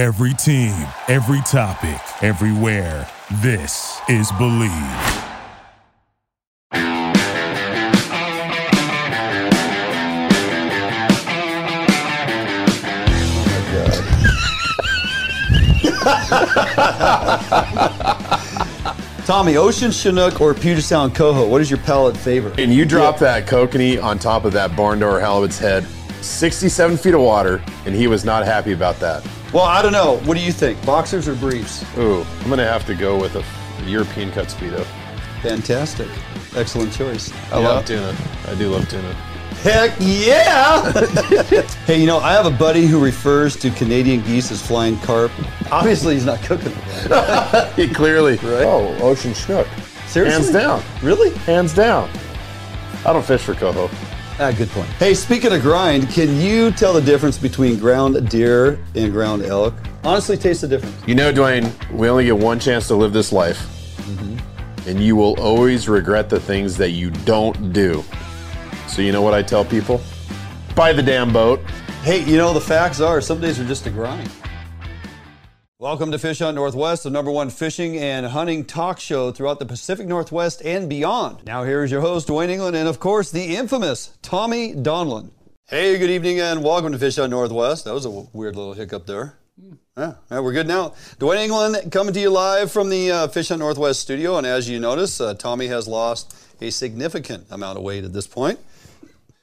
Every team, every topic, everywhere. This is Believe. Tommy, Ocean Chinook or Puget Sound Coho? What is your palate favorite? And you drop that kokanee on top of that barn door halibut's head, 67 feet of water, and he was not happy about that. Well, I don't know. What do you think? Boxers or briefs? Ooh, I'm gonna have to go with a European cut speedo. Fantastic. Excellent choice. I love tuna. I do love tuna. Heck yeah! hey, you know, I have a buddy who refers to Canadian geese as flying carp. Obviously, he's not cooking them. He clearly. Right. Oh, ocean snook. Seriously? Hands down. Really? Hands down. I don't fish for coho. Ah, good point. Hey, speaking of grind, can you tell the difference between ground deer and ground elk? Honestly, taste the difference. You know, Dwayne, we only get one chance to live this life. And you will always regret the things that you don't do. So, you know what I tell people? Buy the damn boat. Hey, you know, the facts are some days are just a grind. Welcome to Fish Hunt Northwest, the number one fishing and hunting talk show throughout the Pacific Northwest and beyond. Now, here's your host, Dwayne England, and of course, the infamous Tommy Donlin. Hey, good evening, and welcome to Fish Hunt Northwest. That was a weird little hiccup there. Yeah, yeah, we're good now. Dwayne England coming to you live from the uh, Fish Hunt Northwest studio, and as you notice, uh, Tommy has lost a significant amount of weight at this point.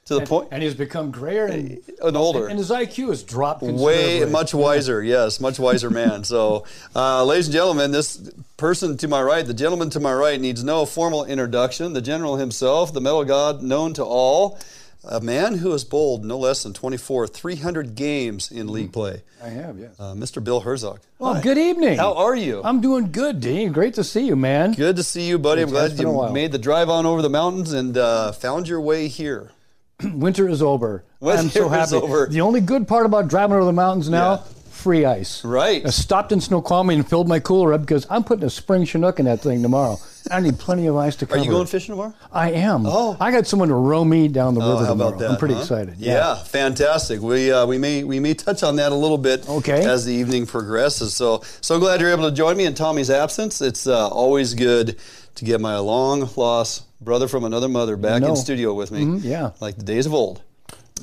To the point, And he's become grayer and, and older. and his IQ has dropped way much wiser yes much wiser man so uh, ladies and gentlemen this person to my right the gentleman to my right needs no formal introduction the general himself the metal god known to all a man who has bowled no less than 24 300 games in league play I have, yes. uh, mr bill herzog well, Hi. good evening. how are you I'm doing good, Dean. Great to see you, man. good to see you buddy i'm glad has been a you made the drive on over the mountains and uh, found your way here Winter is over. Winter I'm so is happy. over. The only good part about driving over the mountains now, Yeah. free ice. Right. I stopped in Snoqualmie and filled my cooler up because I'm putting a spring Chinook in that thing tomorrow. I need plenty of ice to are cover. you going fishing tomorrow I am. Oh. I got someone to row me down the Oh, river how tomorrow. about that? I'm pretty huh? excited. Yeah. fantastic. We uh, we may we may touch on that a little bit Okay. as the evening progresses. So so glad you're able to join me in Tommy's absence. It's uh, always good to get my long lost brother from another mother back in studio with me. Mhm, yeah. like the days of old.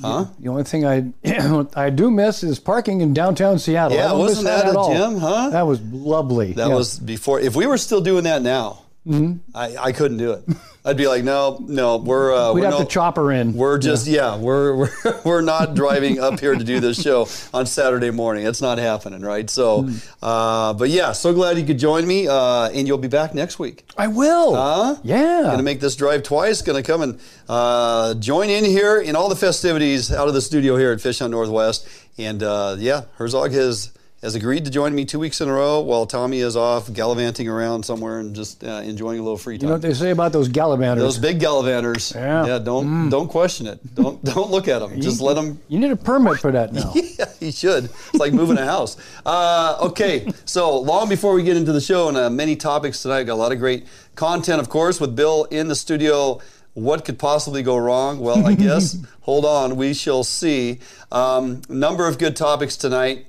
Huh? The only thing I I do miss is parking in downtown Seattle. Yeah, wasn't that at a gem, huh? That was lovely. That Yeah. was before. If we were still doing that now, I, I couldn't do it. I'd be like, no, no, we're uh, We'd we're have no, to chop her in. We're just yeah, we're, we're we're not driving up here to do this show on Saturday morning. It's not happening, right? So, Hmm. uh, but yeah, so glad you could join me, uh, and you'll be back next week. I will. Huh? Yeah. To make this drive twice. To come and uh, join in here in all the festivities out of the studio here at Fish Hunt Northwest. And uh, yeah, Herzog has has agreed to join me two weeks in a row while Tommy is off gallivanting around somewhere and just uh, enjoying a little free you time. know what they say about those gallivanters? Those big gallivanters. Yeah. yeah don't don't question it. Don't don't look at them. Just let them. you need a permit for that now. Yeah, he should. It's like moving a house. Uh, okay, so long before we get into the show and uh, many topics tonight, got a lot of great content, of course, with Bill in the studio. What could possibly go wrong? Well, I guess hold on, we shall see. Um, number of good topics tonight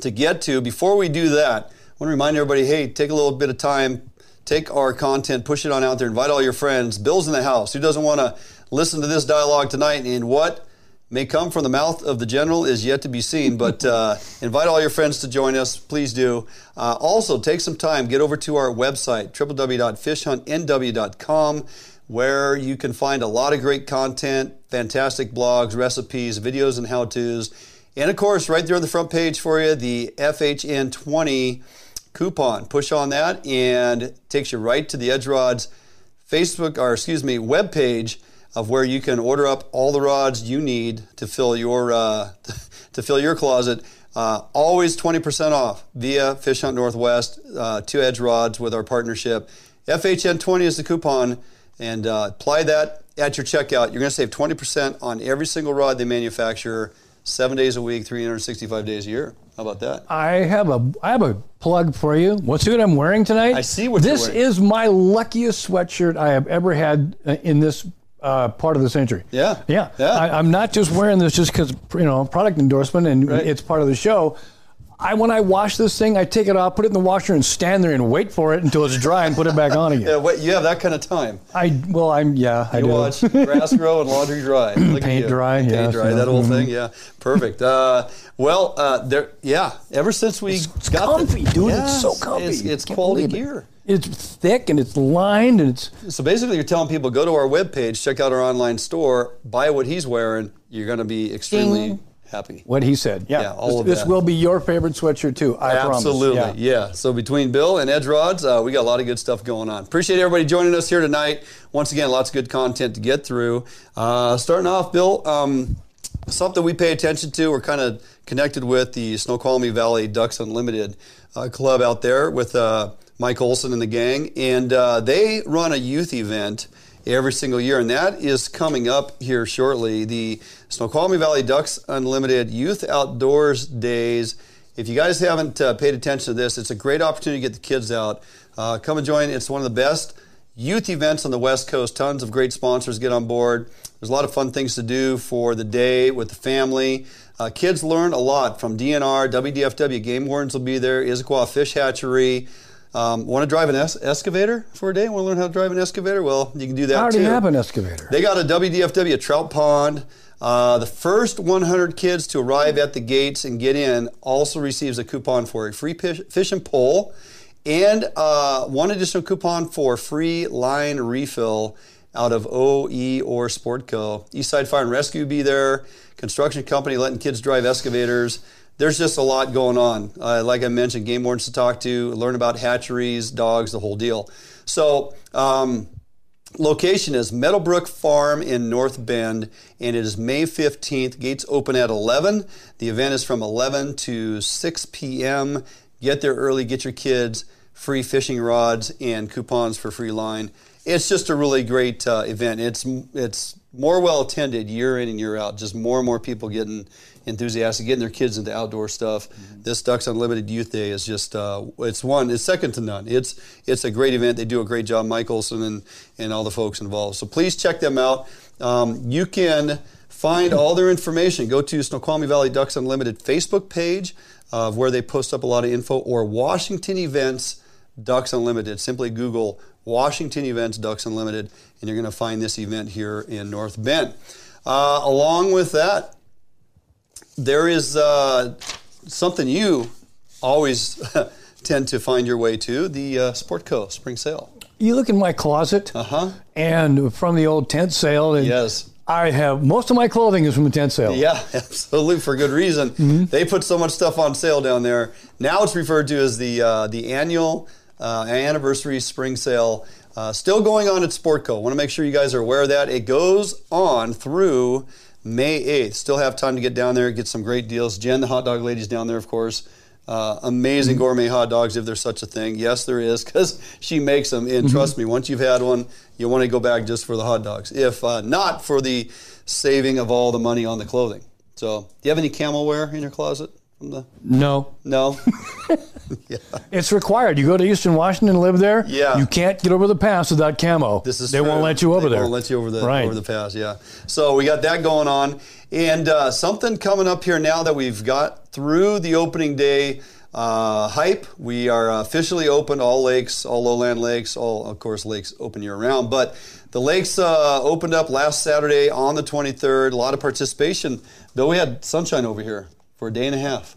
to get to. Before we do that, I want to remind everybody hey, take a little bit of time, take our content, push it on out there, invite all your friends. Bill's in the house. Who doesn't want to listen to this dialogue tonight? And what may come from the mouth of the general is yet to be seen, but uh, invite all your friends to join us. Please do. Uh, also, take some time, get over to our website, www.fishhuntnw.com, where you can find a lot of great content, fantastic blogs, recipes, videos, and how to's. And of course, right there on the front page for you, the FHN20 coupon. Push on that and takes you right to the Edge Rods Facebook, or excuse me, web page of where you can order up all the rods you need to fill your uh, to fill your closet. Uh, always 20% off via Fish Hunt Northwest, uh, two Edge rods with our partnership. FHN20 is the coupon, and uh, apply that at your checkout. You're going to save 20% on every single rod they manufacture, seven days a week, 365 days a year. How about that? I have a I have a plug for you. What suit I'm wearing tonight? I see what you're this is my luckiest sweatshirt I have ever had uh, in this uh, part of the century. Yeah. yeah. Yeah. I, I'm not just wearing this just because you know product endorsement and Right. it's part of the show. I when I wash this thing, I take it off, put it in the washer, and stand there and wait for it until it's dry and put it back on again. Yeah, what, you have that kind of time. I well, I'm yeah, I You do. watch grass grow and laundry dry. Look Paint you. dry, Paint yes, dry. yeah. That whole Mhm. thing, yeah, perfect. Uh, well, uh, there, yeah. Ever since we got comfy, the, dude. It's so comfy. It's, it's quality believe it. gear. It's thick and it's lined and it's So basically, you're telling people go to our webpage, check out our online store, buy what he's wearing. You're going to be extremely Ding. Happy. what he said. Yeah, Yeah, all this, of this that. will be your favorite sweatshirt too. I promise. Absolutely, Yeah. yeah. So between Bill and Edge Rods, uh, we got a lot of good stuff going on. Appreciate everybody joining us here tonight. Once again, lots of good content to get through. Uh, starting off, Bill, um, something we pay attention to. We're kind of connected with the Snoqualmie Valley Ducks Unlimited uh, club out there with uh, Mike Olson and the gang, and uh, they run a youth event every single year, and that is coming up here shortly. The Snoqualmie Valley Ducks Unlimited Youth Outdoors Days. If you guys haven't uh, paid attention to this, it's a great opportunity to get the kids out. Uh, come and join. It's one of the best youth events on the West Coast. Tons of great sponsors get on board. There's a lot of fun things to do for the day with the family. Uh, kids learn a lot from DNR, WDFW. Game wardens will be there. Issaquah Fish Hatchery. Um, want to drive an es- excavator for a day? Want to learn how to drive an excavator? Well, you can do that I already too. have an excavator. They got a WDFW trout pond. Uh, the first 100 kids to arrive at the gates and get in also receives a coupon for a free fish, fish and pole and uh, one additional coupon for free line refill out of OE or Sportco. Eastside Fire and Rescue be there. Construction company letting kids drive excavators. There's just a lot going on. Uh, like I mentioned, game wardens to talk to, learn about hatcheries, dogs, the whole deal. So, um, Location is Meadowbrook Farm in North Bend, and it is May 15th. Gates open at 11. The event is from 11 to 6 p.m. Get there early, get your kids free fishing rods and coupons for free line. It's just a really great uh, event. It's it's more well attended year in and year out. Just more and more people getting enthusiastic, getting their kids into outdoor stuff. This Ducks Unlimited Youth Day is just uh, it's one, it's second to none. It's it's a great event. They do a great job, Mike Olson and and all the folks involved. So please check them out. Um, you can find all their information. Go to Snoqualmie Valley Ducks Unlimited Facebook page of where they post up a lot of info, or Washington Events Ducks Unlimited. Simply Google Washington Events Ducks Unlimited, and you're going to find this event here in North Bend. Uh, along with that, there is uh, something you always tend to find your way to the uh, Sportco Spring Sale. You look in my closet, Uh huh. and from the old tent sale, and Yes. I have most of my clothing is from the tent sale. Yeah, absolutely, for good reason. They put so much stuff on sale down there. Now it's referred to as the uh, the annual uh, anniversary spring sale. Uh, still going on at Sportco. Want to make sure you guys are aware of that. It goes on through May 8th. Still have time to get down there, get some great deals. Jen, the hot dog lady's down there, of course. Uh, amazing gourmet hot dogs, if there's such a thing. Yes, there is, because she makes them. And trust me, once you've had one, you want to go back just for the hot dogs. If uh, not for the saving of all the money on the clothing. So, do you have any camel wear in your closet? From the No, no. it's required. You go to Eastern Washington and live there. Yeah. You can't get over the pass without camo. This is they true. won't let you over there. they there. Won't let you over the right. over the pass. Yeah. So we got that going on, and uh, something coming up here now that we've got through the opening day uh, hype. We are officially open all lakes, all lowland lakes, all of course lakes open year round. But the lakes uh, opened up last Saturday on the 23rd. A lot of participation. Though we had sunshine over here for a day and a half.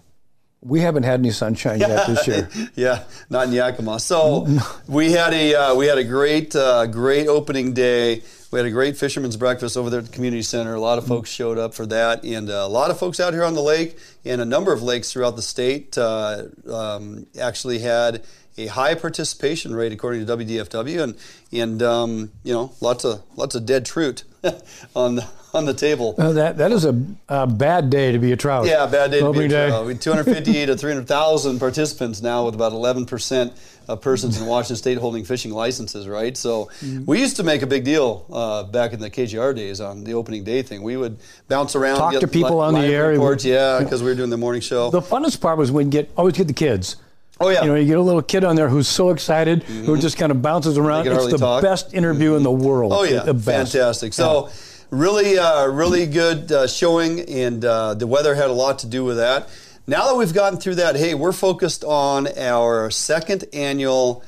We haven't had any sunshine yet this year. yeah, not in Yakima. So we had a uh, we had a great uh, great opening day. We had a great fisherman's breakfast over there at the community center. A lot of folks showed up for that, and uh, a lot of folks out here on the lake and a number of lakes throughout the state uh, um, actually had a high participation rate according to WDFW, and and um, you know lots of lots of dead trout on the, on the table. Uh, that that is a, a bad day to be a trout. Yeah, bad day to be Opening a day. We 250 to 300,000 participants now, with about 11 percent of persons in Washington State holding fishing licenses. Right, so Mm-hmm. we used to make a big deal uh, back in the KJR days on the opening day thing. We would bounce around, Talk get to people li- on the air. reports, yeah, because we were doing the morning show. The funnest part was when get always get the kids. Oh yeah, You know, you get a little kid on there who's so excited, who just kind of bounces around. It's the talk. best interview in the world. Oh yeah, the best. fantastic. So really, uh, really good uh, showing, and uh, the weather had a lot to do with that. now that we've gotten through that, hey, we're focused on our second annual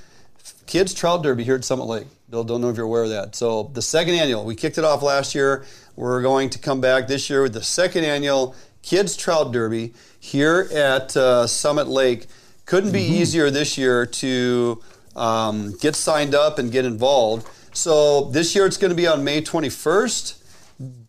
Kids Trout Derby here at Summit Lake. Bill, don't know if you're aware of that. So the second annual, we kicked it off last year. We're going to come back this year with the second annual Kids Trout Derby here at uh, Summit Lake. Couldn't be easier this year to um, get signed up and get involved. So this year it's going to be on May 21st.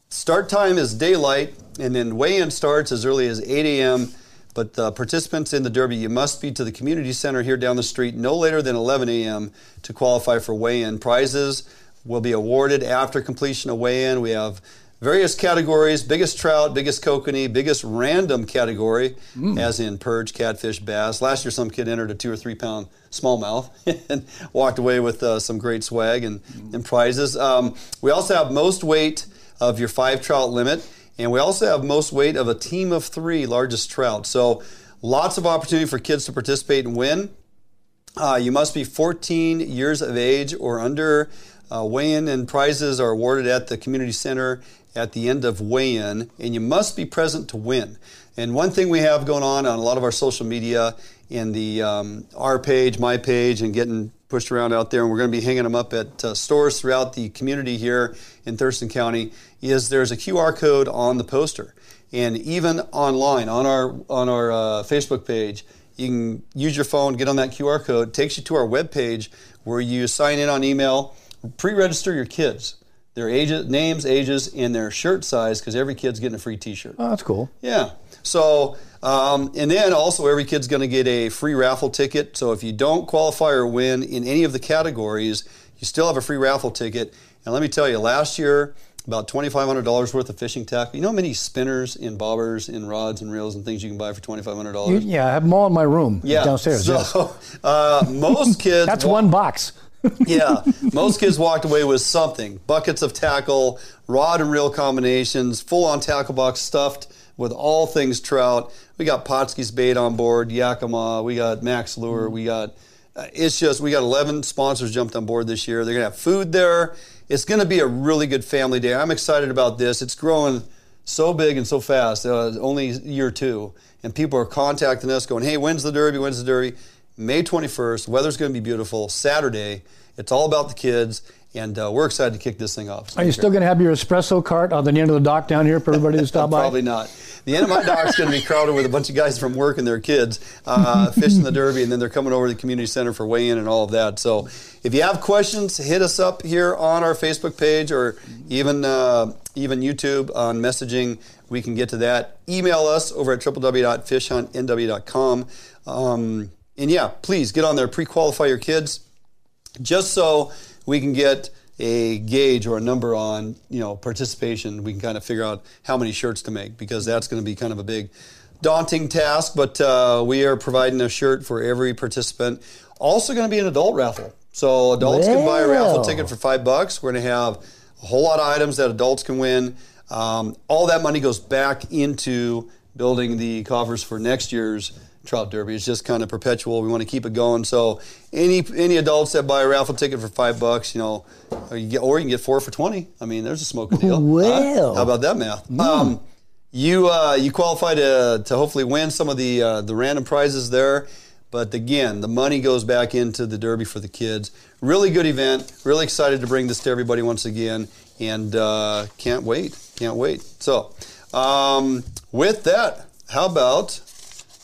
Start time is daylight, and then weigh-in starts as early as 8 a.m. But the participants in the Derby, you must be to the community center here down the street no later than 11 a.m. to qualify for weigh-in. Prizes will be awarded after completion of weigh-in. We have various categories: biggest trout, biggest kokanee, biggest random category, as in perch, catfish, bass. Last year, some kid entered a two or three pound smallmouth and walked away with uh, some great swag and, and prizes. Um, we also have most weight of your five trout limit. And we also have most weight of a team of three largest trout. So lots of opportunity for kids to participate and win. Uh, you must be 14 years of age or under. Uh, weigh-in and prizes are awarded at the community center at the end of weigh-in, and you must be present to win. And one thing we have going on on a lot of our social media, in the um, our page, my page, and getting pushed around out there, and we're going to be hanging them up at uh, stores throughout the community here in Thurston County, is there's a QR code on the poster. And even online, on our, on our uh, Facebook page, you can use your phone, get on that QR code, takes you to our web page where you sign in on email, pre-register your kids, their ages, names, ages, and their shirt size, because every kid's getting a free T-shirt. Oh, that's cool. Yeah. So, um, and then also every kid's going to get a free raffle ticket. So if you don't qualify or win in any of the categories, you still have a free raffle ticket. And let me tell you, last year, about $2,500 worth of fishing tackle. You know how many spinners and bobbers and rods and reels and things you can buy for $2,500? Yeah, I have them all in my room yeah. downstairs. yes. So, uh, most kids. That's one box. Yeah, most kids walked away with something: buckets of tackle, rod and reel combinations, full-on tackle box stuffed with all things trout. We got Pautzke's bait on board, Yakima. We got Mack's Lure. We got. Uh, it's just we got 11 sponsors jumped on board this year. They're gonna have food there. It's gonna be a really good family day. I'm excited about this. It's growing so big and so fast. Uh, only year two, and people are contacting us, going, "Hey, when's the Derby? When's the Derby?" May 21st. Weather's going to be beautiful. Saturday. It's all about the kids, and uh, we're excited to kick this thing off. Are you still going to have your espresso cart on the end of the dock down here for everybody to stop by? Probably not. The end of my dock's going to be crowded with a bunch of guys from work and their kids uh, fishing the Derby, and then they're coming over to the community center for weigh-in and all of that. So, if you have questions, hit us up here on our Facebook page or even uh, even YouTube on messaging. We can get to that. Email us over at www.fishhuntnw.com. Um, and yeah, please get on there, pre-qualify your kids, just so we can get a gauge or a number on you know participation. We can kind of figure out how many shirts to make because that's going to be kind of a big, daunting task. But uh, we are providing a shirt for every participant. Also going to be an adult raffle, so adults can buy a raffle ticket for five bucks. We're going to have a whole lot of items that adults can win. Um, all that money goes back into building the coffers for next year's trout derby. It's just kind of perpetual. We want to keep it going. So any any adults that buy a raffle ticket for five bucks, you know, or you get or you can get four for twenty. I mean, there's a smoking deal. Huh? Well. how about that math? Um, you uh, you qualify to to hopefully win some of the uh, the random prizes there. But again, the money goes back into the Derby for the kids. Really good event. Really excited to bring this to everybody once again, and uh, can't wait. Can't wait. So, um, with that, how about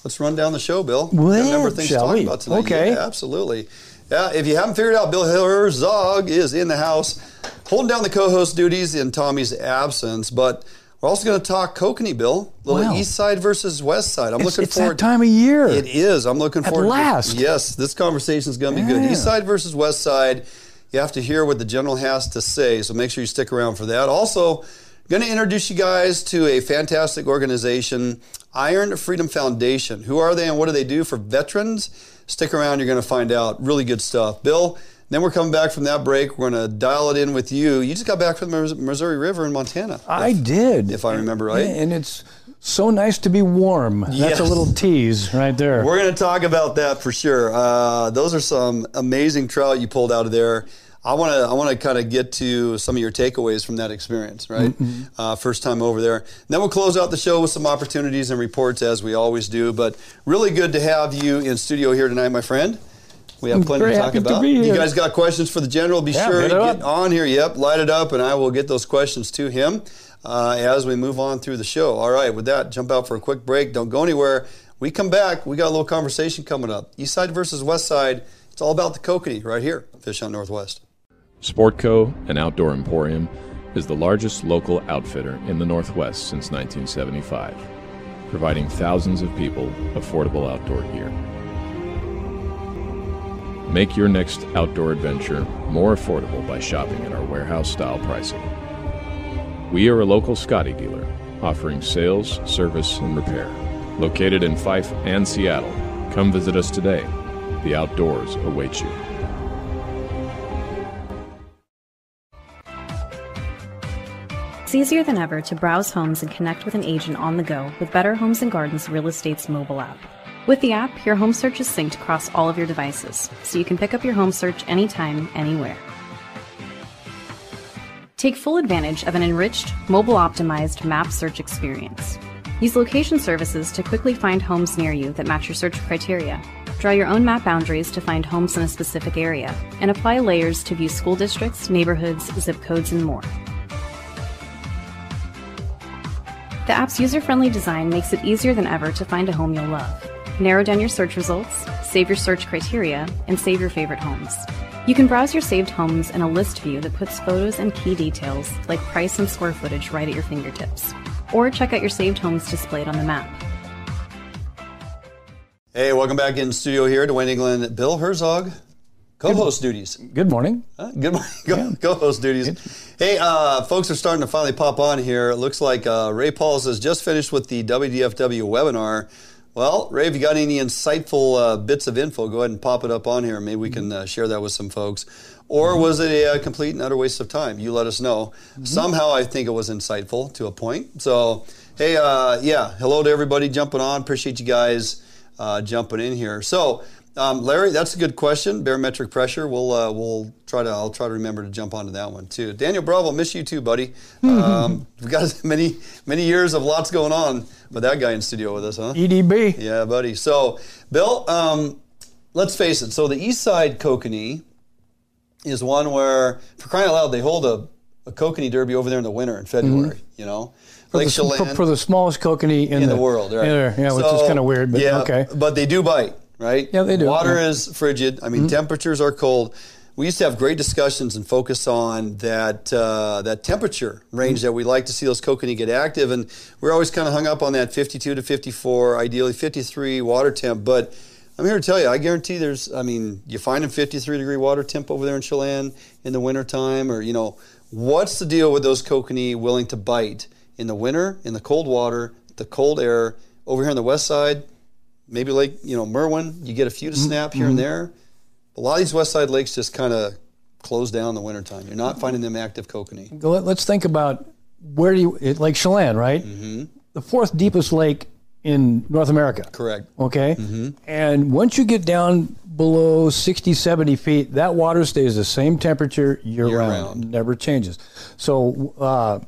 let's run down the show, Bill? Got a number of things to talk we? about tonight. Okay. Yeah, absolutely. Yeah, if you haven't figured out, Bill Herzog is in the house, holding down the co-host duties in Tommy's absence. But we're also going to talk kokanee, Bill. Little Wow. East Side versus West Side. I'm It's, looking it's forward. that time of year. It is. I'm looking At forward. to- last. yes, this conversation is going to be good. East Side versus West Side. You have to hear what the general has to say, so make sure you stick around for that. Also, going to introduce you guys to a fantastic organization, Iron Freedom Foundation. Who are they and what do they do for veterans? Stick around. You're going to find out. Really good stuff. Bill. Then we're coming back from that break. We're going to dial it in with you. You just got back from the Missouri River in Montana. I did. if I remember right. And it's so nice to be warm. That's Yes. a little tease right there. We're going to talk about that for sure. Uh, those are some amazing trout you pulled out of there. I want to I want to kind of get to some of your takeaways from that experience, right? Uh, first time over there. then we'll close out the show with some opportunities and reports as we always do. But really good to have you in studio here tonight, my friend. We have plenty very to talk to about. be You guys got questions for the general? Be Yeah, sure to get on here. Yep, light it up, and I will get those questions to him uh, as we move on through the show. All right, with that, jump out for a quick break. Don't go anywhere. We come back. We got a little conversation coming up. East side versus west side. It's all about the kokanee right here, Fish Hunt Northwest. Sportco, an outdoor emporium, is the largest local outfitter in the Northwest since 1975, providing thousands of people affordable outdoor gear. Make your next outdoor adventure more affordable by shopping at our warehouse style pricing. We are a local Scotty dealer offering sales, service, and repair. Located in Fife and Seattle, come visit us today. The outdoors await you. It's easier than ever to browse homes and connect with an agent on the go with Better Homes and Gardens Real Estate's mobile app. With the app, your home search is synced across all of your devices, so you can pick up your home search anytime, anywhere. Take full advantage of an enriched, mobile optimized map search experience. Use location services to quickly find homes near you that match your search criteria. Draw your own map boundaries to find homes in a specific area, and apply layers to view school districts, neighborhoods, zip codes, and more. The app's user friendly design makes it easier than ever to find a home you'll love. Narrow down your search results, save your search criteria, and save your favorite homes. You can browse your saved homes in a list view that puts photos and key details like price and square footage right at your fingertips. Or check out your saved homes displayed on the map. Hey, welcome back in studio here to Wayne England. Bill Herzog, co-host duties. Good morning. Huh? Good morning. Go, Co-host duties. Hey, uh, folks are starting to finally pop on here. It looks like uh, Ray Pauls has just finished with the WDFW webinar. Well, Ray, if you got any insightful uh, bits of info, go ahead and pop it up on here. Maybe we can uh, share that with some folks. Or was it a, uh complete and utter waste of time? You let us know. Somehow I think it was insightful to a point. So, hey, uh, yeah, hello to everybody jumping on. Appreciate you guys uh, jumping in here. So, um, Larry, that's a good question. Barometric pressure. We'll uh, we'll try to. I'll try to remember to jump onto that one too. Daniel Bravo, miss you too, buddy. Um, we've got many many years of lots going on with that guy in studio with us, huh? EDB. Yeah, buddy. So, Bill, um, let's face it. So the East Side Kokanee is one where, for crying out loud, they hold a, a Kokanee Derby over there in the winter in February. You know, For the, for, for the smallest kokanee in, in the, world, right? there, yeah, which is kind of weird, but yeah, okay. But they do bite, right? Yeah, they do, Water yeah. Mm-hmm. is frigid. I mean, temperatures are cold. We used to have great discussions and focus on that uh, that temperature range that we like to see those kokanee get active, and we're always kind of hung up on that 52 to 54, ideally 53 water temp. But I'm here to tell you, I guarantee there's, I mean, you find a 53 degree water temp over there in Chelan in the wintertime, or, you know, what's the deal with those kokanee willing to bite in the winter, in the cold water, the cold air? Over here on the west side, maybe Lake, you know, Merwin, you get a few to snap here and there. A lot of these west side lakes just kind of close down in the wintertime. You're not finding them active kokanee. Let- Let's think about where do you, Lake Chelan, right? Mm-hmm. The fourth deepest lake in North America. Correct. Okay. And once you get down below 60, 70 feet, that water stays the same temperature year, Year round. round. Never changes. So, uh,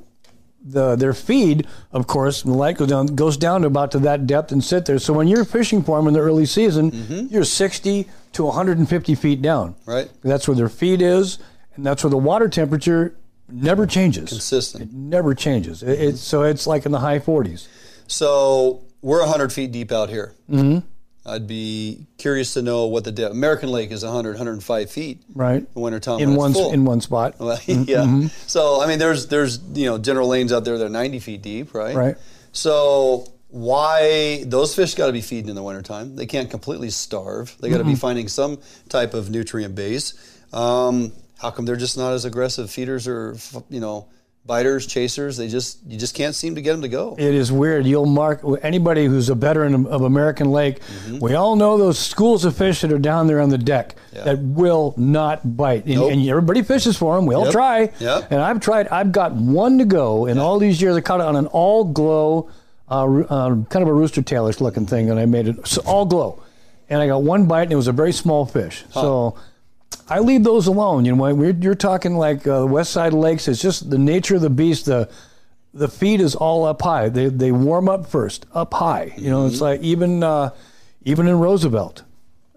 the their feed, of course, when the light goes down, goes down to about to that depth and sit there. So when you're fishing for them in the early season, Mm-hmm. you're 60 to 150 feet down. Right. That's where their feed is, and that's where the water temperature never changes. Consistent. Never changes. It, it's so it's like in the high 40s. So we're 100 feet deep out here. Mm-hmm. I'd be curious to know what the depth. American Lake is 100, 105 feet. Right. In wintertime. In one in one spot. Well, Mm-hmm. yeah. So I mean, there's there's you know general lanes out there that are 90 feet deep, right? Right. So why those fish got to be feeding in the wintertime? They can't completely starve. They got to be finding some type of nutrient base. Um, how come they're just not as aggressive feeders or you know biters, chasers? They just you just can't seem to get them to go. It is weird. You'll mark anybody who's a veteran of American Lake. Mm-hmm. We all know those schools of fish that are down there on the deck that will not bite, and, Nope. and everybody fishes for them. We all Yep. try. Yep. And I've tried. I've got one to go in all these years. I caught it on an all glow, uh, uh, kind of a rooster tailish looking thing, and I made it so all glow. And I got one bite, and it was a very small fish. So I leave those alone. You know, when we're, you're talking like uh, West Side Lakes, it's just the nature of the beast. The the feed is all up high. They they warm up first, up high. You know, it's like even uh, even in Roosevelt,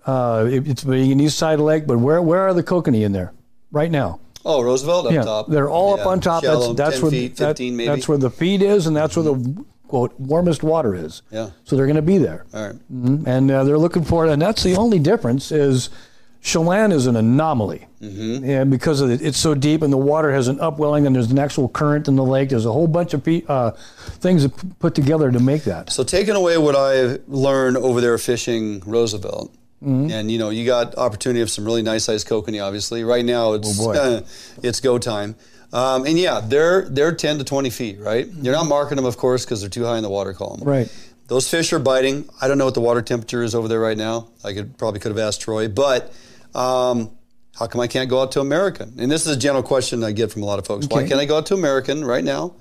uh, it, it's being an East Side Lake. But where where are the kokanee in there right now? Oh, Roosevelt up yeah, top. they're all Yeah, up on top. shallow, that's that's 10 where feet, that- 15 maybe. that's where the feed is, and that's where the quote warmest water is. Yeah. So they're going to be there, All right. and uh, they're looking for it. And that's the only difference is Chelan is an anomaly, mm-hmm. and because of it, it's so deep, and the water has an upwelling, and there's an actual current in the lake. There's a whole bunch of pe- uh, things put together to make that. So taking away what I learned over there fishing Roosevelt, Mm-hmm. and you know you got opportunity of some really nice sized kokanee. Obviously, right now it's Oh, it's go time. Um, and yeah, they're they're ten to twenty feet, right? You're not marking them, of course, because they're too high in the water column. Right. Those fish are biting. I don't know what the water temperature is over there right now. I could probably could have asked Troy, but um, how come I can't go out to American? And this is a general question I get from a lot of folks. Why can't I go out to American right now?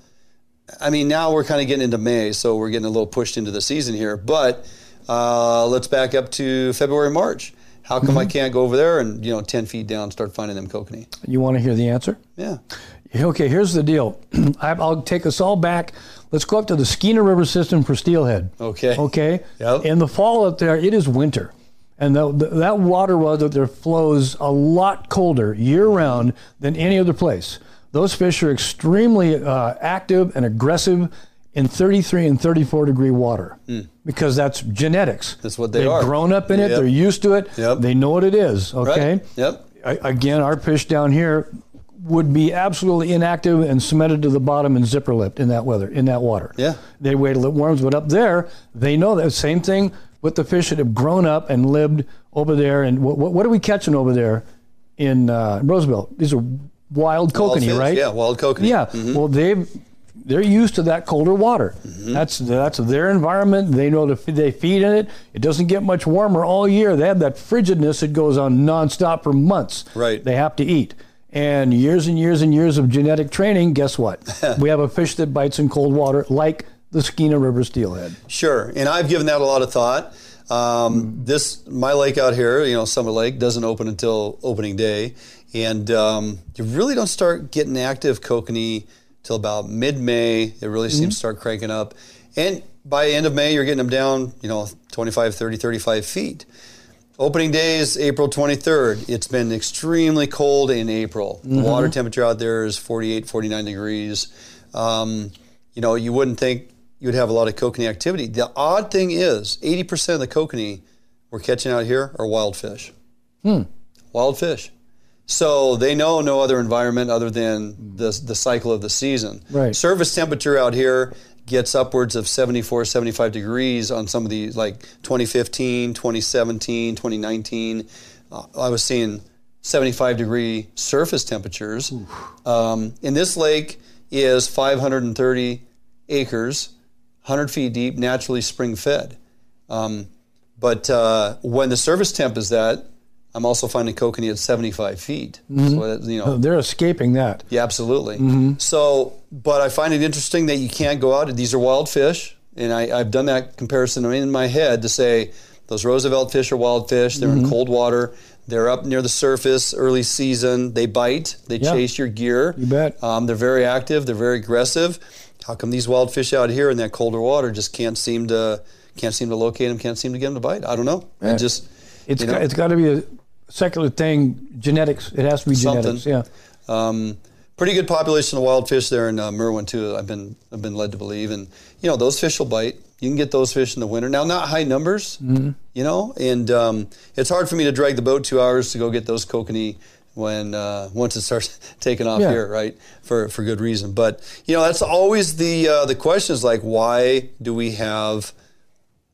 I mean, now we're kind of getting into May, so we're getting a little pushed into the season here. But uh, let's back up to February, March. How come Mm-hmm. I can't go over there and you know ten feet down start finding them kokanee? You want to hear the answer? Yeah, Okay, here's the deal. I'll take us all back. Let's go up to the Skeena River system for steelhead. Okay. Okay. Yep. In the fall up there, it is winter, and the, the, that water well up there flows a lot colder year round than any other place. Those fish are extremely uh, active and aggressive in 33 and 34 degree water because that's genetics. That's what they are. They've are. grown up in it. Yep. They're used to it. Yep. They know what it is. right. Okay. Yep. I- again, our fish down here would be absolutely inactive and cemented to the bottom and zipper lipped in that weather, in that water. Yeah. They wait till it warms, but up there, they know that same thing with the fish that have grown up and lived over there. And what, what, what are we catching over there in uh, Roosevelt? These are wild Wild kokanee, fish, right? Yeah, wild kokanee. Yeah. Mhm. Well, they've they're used to that colder water. Mm-hmm. That's that's their environment. They know to f- they feed in it. It doesn't get much warmer all year. They have that frigidness that goes on nonstop for months. Right. They have to eat. And years and years and years of genetic training. Guess what? we have a fish that bites in cold water, like the Skeena River steelhead. Sure, and I've given that a lot of thought. Um, this my lake out here, you know, Summit Lake doesn't open until opening day, and um, you really don't start getting active kokanee till about mid-May. It really seems to start cranking up, and by end of May, you're getting them down, you know, 25, 30, 35 feet. Opening day is April 23rd. It's been extremely cold in April. The water temperature out there is 48, 49 degrees. Um, you know, you wouldn't think you would have a lot of kokanee activity. The odd thing is, 80% of the kokanee we're catching out here are wild fish. Wild fish. So they know no other environment other than the, the cycle of the season. Right. Surface temperature out here gets upwards of 74, 75 degrees on some of these, like 2015, 2017, 2019. Uh, I was seeing 75 degree surface temperatures. Um, and this lake is 530 acres, 100 feet deep, naturally spring fed. Um, but uh, when the surface temp is that, I'm also finding kokanee at 75 feet. So, that, you know, They're escaping that. yeah, absolutely. So, but I find it interesting that you can't go out. These are wild fish, and I, I've done that comparison in my head to say those Roosevelt fish are wild fish. They're in cold water. They're up near the surface early season. They bite. They Yeah. chase your gear. You bet. Um, they're very active. They're very aggressive. How come these wild fish out here in that colder water just can't seem to can't seem to locate them? Can't seem to get them to bite? I don't know. Yeah. It just It's you know, got, it's got to be a secular thing. Genetics. It has to be Something. genetics. Yeah. Um, pretty good population of wild fish there in uh, Merwin too. I've been I've been led to believe, and you know those fish will bite. You can get those fish in the winter. Now, not high numbers, you know, and um, it's hard for me to drag the boat two hours to go get those kokanee when uh, once it starts taking off Yeah. here, right? For for good reason. But you know, that's always the uh, the question is like, why do we have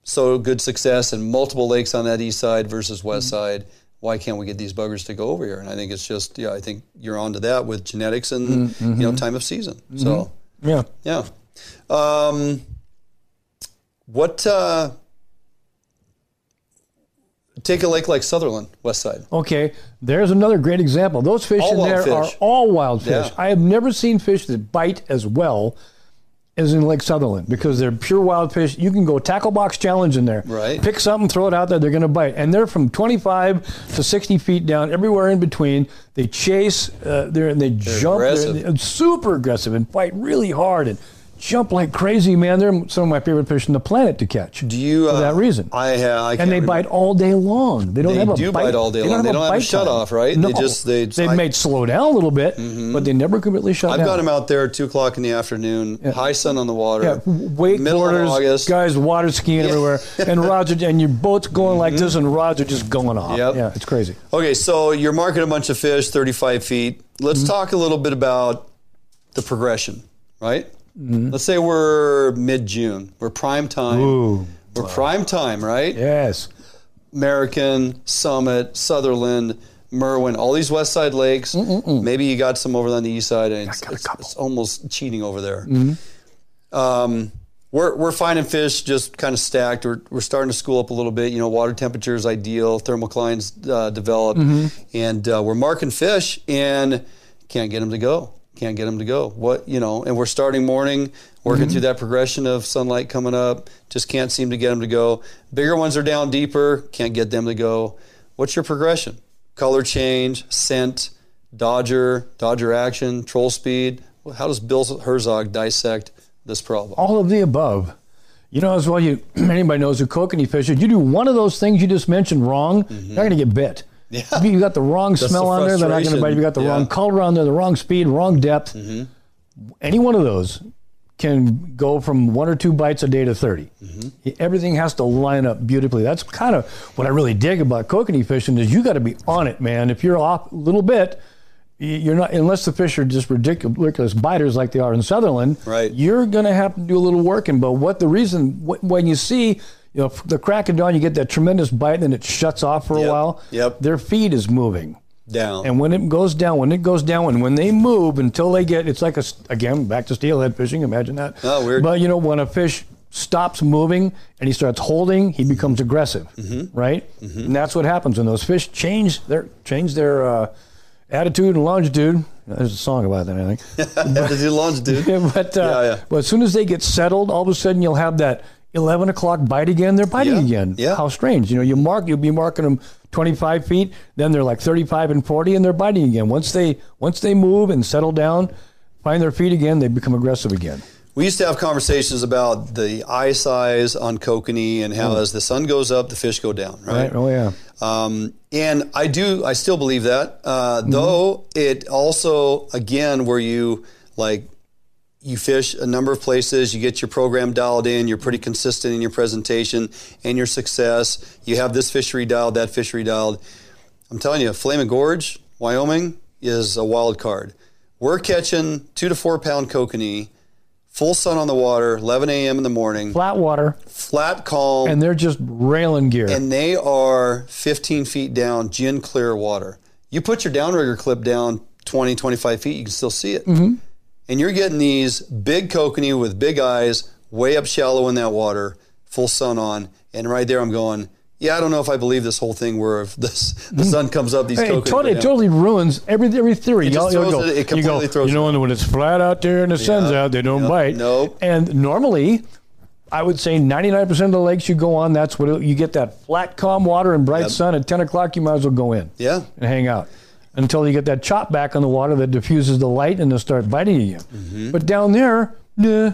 so good success in multiple lakes on that east side versus west Mm-hmm. side? Why can't we get these buggers to go over here? And I think it's just, yeah, I think you're onto that with genetics and Mm-hmm. you know time of season. So Yeah. yeah, um, what? Uh, take a lake like Sutherland, west side. Okay, there's another great example. Those fish All in there fish. are all wild fish. Yeah. I have never seen fish that bite as well as in Lake Sutherland because they're pure wild fish. You can go tackle box challenge in there. Right. Pick something, throw it out there. They're going to bite, and they're from 25 to 60 feet down, everywhere in between. They chase, uh, they're, and they jump. They're- they're super aggressive and fight really hard and jump like crazy, man. They're some of my favorite fish on the planet to catch. Do you? for uh, that reason? I have. I and they remember. bite all day long. They don't They have a do bite all day they long. They don't have a bite shut time. off, right? No. They just- they- they've I- made slow down a little bit, but they never completely shut off. I've down. got them out there at two o'clock in the afternoon, high sun on the water, Yeah, wakeboarders, middle of August. guys water skiing everywhere, and rods are, and your boat's going like this, and rods are just going off. Yep. Yeah, it's crazy. Okay, so you're marking a bunch of fish, 35 feet. Let's Mm-hmm. talk a little bit about the progression, right? Mm-hmm. Let's say we're mid June. We're prime time. Ooh. We're prime time, right? Yes. American, Summit, Sutherland, Merwin, all these West Side lakes. Maybe you got some over on the east side, and it's, it's- it's almost cheating over there. Mm-hmm. Um, we're, we're finding fish just kind of stacked. We're, we're starting to school up a little bit. You know, water temperature is ideal, thermoclines uh, develop, Mm-hmm. and uh, we're marking fish and can't get them to go. Can't get them to go. What you know, and we're starting morning, working Mm-hmm. through that progression of sunlight coming up. Just can't seem to get them to go. Bigger ones are down deeper. Can't get them to go. What's your progression? Color change, scent, dodger, dodger action, troll speed. How does Bill Herzog dissect this problem? All of the above. You know, as well, you anybody knows who kokanee fish. You do one of those things you just mentioned wrong, you're not going to get bit. Yeah. If you got the wrong smell the on there, they're not going to bite. If you got the Yeah. Mm-hmm. wrong color on there, the wrong speed, wrong depth. Any one of those can go from one or two bites a day to 30. Mm-hmm. Everything has to line up beautifully. That's kind of what I really dig about kokanee fishing is you got to be on it, man. If you're off a little bit, you're not unless the fish are just ridiculous, ridiculous biters like they are in Sutherland. Right. You're going to have to do a little working. But what the reason when you see you know the crack of dawn, you get that tremendous bite, and then it shuts off for Yep. a while. Yep. Their feed is moving. Down. And when it goes down, when it goes down, and when they move until they get, it's like a, again, back to steelhead fishing, imagine that. Oh, weird. But you know, when a fish stops moving and he starts holding, he becomes aggressive, Mm-hmm. right? And that's what happens when those fish change their, change their uh, attitude and longitude. There's a song about that, I think. To longitude. but, uh, Yeah, yeah. but as soon as they get settled, all of a sudden you'll have that 11 o'clock bite again. They're biting Yeah, again. yeah. How strange. You know, you mark, you'll be marking them 25 feet, then they're like 35 and 40, and they're biting again. Once they once they move and settle down, find their feet again, they become aggressive again. We used to have conversations about the eye size on kokanee and how as the sun goes up, the fish go down, right? Right? Oh yeah. Um, and I do, I still believe that. Uh, Mm-hmm. Though it also, again, where you like, you fish a number of places, you get your program dialed in, you're pretty consistent in your presentation and your success. You have this fishery dialed, that fishery dialed. I'm telling you, Flaming Gorge, Wyoming, is a wild card. We're catching two to four pound kokanee, full sun on the water, 11 a.m. in the morning, Flat water, flat calm, and they're just railing gear. and they are 15 feet down, gin clear water. You put your downrigger clip down 20, 25 feet, you can still see it. Mm-hmm. And you're getting these big kokanee with big eyes, way up shallow in that water, full sun on. And right there, I'm going, yeah, I don't know if I believe this whole thing where if this, the sun comes up, these Hey, kokanee it totally, it totally ruins every every theory. It Y'all- y'all throws go, it- it you go, throws you know, when it's flat out there and the sun's out, they don't Yeah. bite. Nope. And normally, I would say 99% of the lakes you go on, that's what it, you get that flat, calm water and bright Yep. sun at 10 o'clock. You might as well go in Yeah. and hang out until you get that chop back on the water that diffuses the light and they'll start biting again. Mm-hmm. But down there, nah,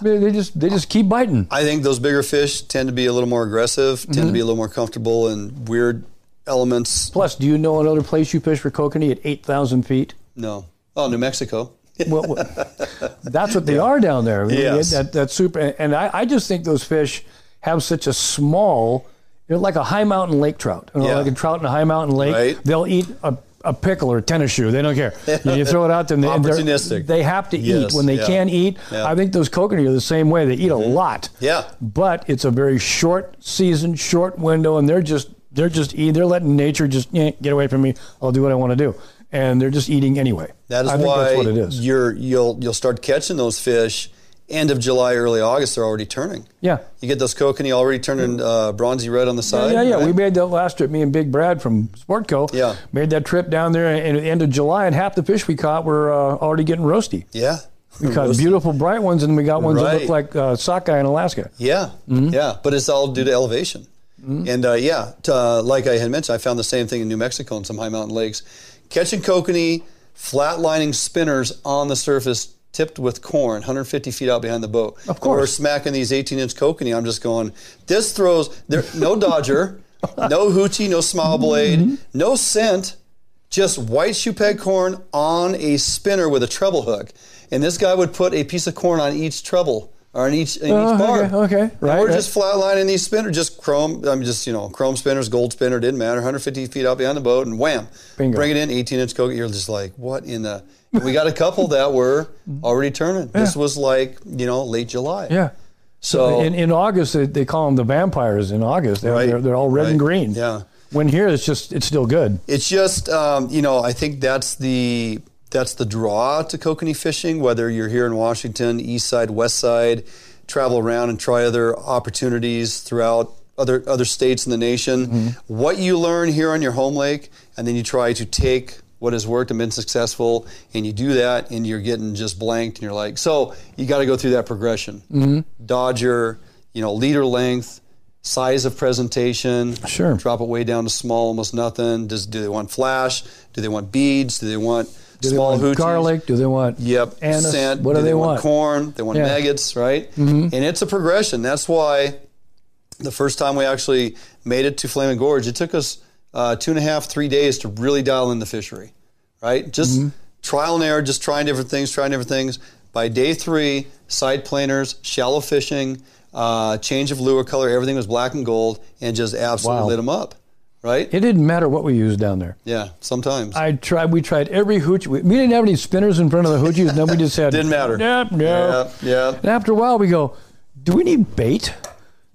they just they just keep biting. I think those bigger fish tend to be a little more aggressive, tend Mm-hmm. to be a little more comfortable in weird elements. Plus, do you know another place you fish for kokanee at 8,000 feet? No. Oh, New Mexico. well, that's what they are down there. Yes. That, that super, and I, I just think those fish have such a small, you know, like a high mountain lake trout, you Yeah. like a trout in a high mountain lake. Right. They'll eat a, a pickle or a tennis shoe. They don't care. you, you throw it out there. And they, and Opportunistic. They have to Yes, eat when they yeah. can eat. Yeah. Mm-hmm. I think those kokanee are the same way. They eat a lot. Yeah. But it's a very short season, short window, and they're just they're just eating. They're letting nature just eh, get away from me. I'll do what I want to do, and they're just eating anyway. That is I why that's what it is. you're you'll you'll start catching those fish end of July, early August. They're already turning. Yeah. You get those kokanee already turning uh, bronzy red on the side. yeah, yeah. right? We made that last trip. Me and Big Brad from Sportco. Yeah. Made that trip down there at the end of July, and half the fish we caught were uh, already getting roasty. yeah. We caught beautiful bright ones, and we got ones that Right. look like uh, sockeye in Alaska. Yeah, Mm-hmm. yeah, but it's all due to elevation. And uh, yeah, uh, like I had mentioned, I found the same thing in New Mexico in some high mountain lakes. Catching kokanee, flatlining spinners on the surface, tipped with corn, 150 feet out behind the boat. Of course. we're smacking these 18 inch kokanee. I'm just going. This throws there. No dodger, no hoochie, no smile blade, Mm-hmm. no scent. Just white shoe peg corn on a spinner with a treble hook. And this guy would put a piece of corn on each treble or on each, in Oh, each bar. okay, okay, And right, We're right. just flatlining these spinners, just chrome. I'm just you know chrome spinners, gold spinner, didn't matter. 150 feet out behind the boat, and wham, Bingo. bring it in, 18 inch coke. You're just like, what in the? We got a couple that were already turning. This was like you know late July. Yeah. So in, in August, they, they call them the vampires. In August, they're, Right, they're, they're all red and green. yeah. When here, it's just it's still good. it's just um, you know I think that's the that's the draw to kokanee fishing. Whether you're here in Washington, East Side, West Side, travel around and try other opportunities throughout other other states in the nation. Mm-hmm. What you learn here on your home lake, and then you try to take what has worked and been successful, and you do that, and you're getting just blanked, and you're like, so you got to go through that progression. Mm-hmm. Dodger, you know, leader length. Size of presentation, Sure. drop it way down to small, almost nothing. Does do they want flash? Do they want beads? Do they want Do they small want garlic? Do they want Yep. anise? Scent. What do, they, want? Corn. They want Yeah. Mm-hmm. maggots, right? And it's a progression. That's why the first time we actually made it to Flaming Gorge, it took us uh, two and a half, three days to really dial in the fishery, right? Just Mm-hmm. trial and error, just trying different things, trying different things. By day three, side planers, shallow fishing, uh, change of lure color, everything was black and gold, and just absolutely Wow. lit them up, right? It didn't matter what we used down there. yeah, sometimes. I tried. We tried every hooch. We, we didn't have any spinners in front of the hoochies. No, we just had. Didn't matter. Yep, no. yeah, yeah. And after a while, we go, do we need bait?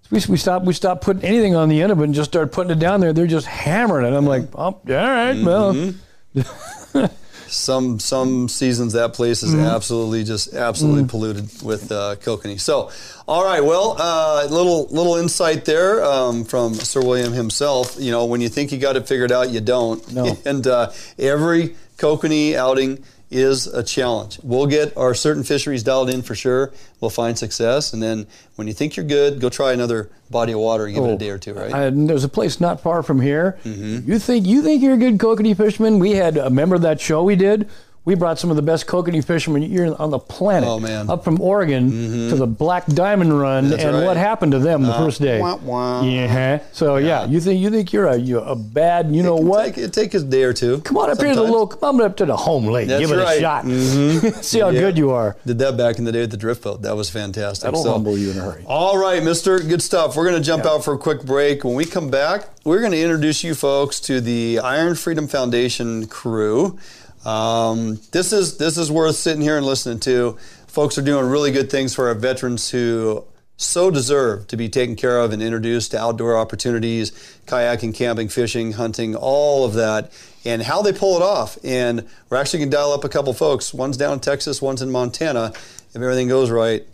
We, we stopped. We stopped putting anything on the end of it and just started putting it down there. They're just hammering it. I'm like, oh, all right, Mm-hmm. well, some some seasons that place is absolutely just absolutely polluted with uh, kokanee. So, all right, well, uh, little little insight there um, from Sir William himself. You know, when you think you got it figured out, you don't. No. And uh, every kokanee outing is a challenge. We'll get our certain fisheries dialed in for sure. We'll find success, and then when you think you're good, go try another body of water. and Give it a day or two, right? I, there's a place not far from here. Mm-hmm. You think you think you're a good kokanee fisherman? We had a member of that show we did. We brought some of the best kokanee fishermen here on the planet. Oh. Up from Oregon to the Black Diamond Run, That's and right. what happened to them the first day? wah, wah. Yeah. So yeah. you think you think you're a you're a bad. You know It can what? Take, it take a day or two. Come on up here to the sometimes. little. Come on up to the home lake. That's Give it right. a shot. Mhm. See how Yeah. good you are. Did that back in the day with the drift boat. That was fantastic. That'll So- humble you in a hurry. All right, Mister. Good stuff. We're going to jump out for a quick break. When we come back, we're going to introduce you folks to the Iron Freedom Foundation crew. Um, this is this is worth sitting here and listening to. Folks are doing really good things for our veterans who so deserve to be taken care of and introduced to outdoor opportunities, kayaking, camping, fishing, hunting, all of that, and how they pull it off. And we're actually going to dial up a couple folks. One's down in Texas, one's in Montana. If everything goes right,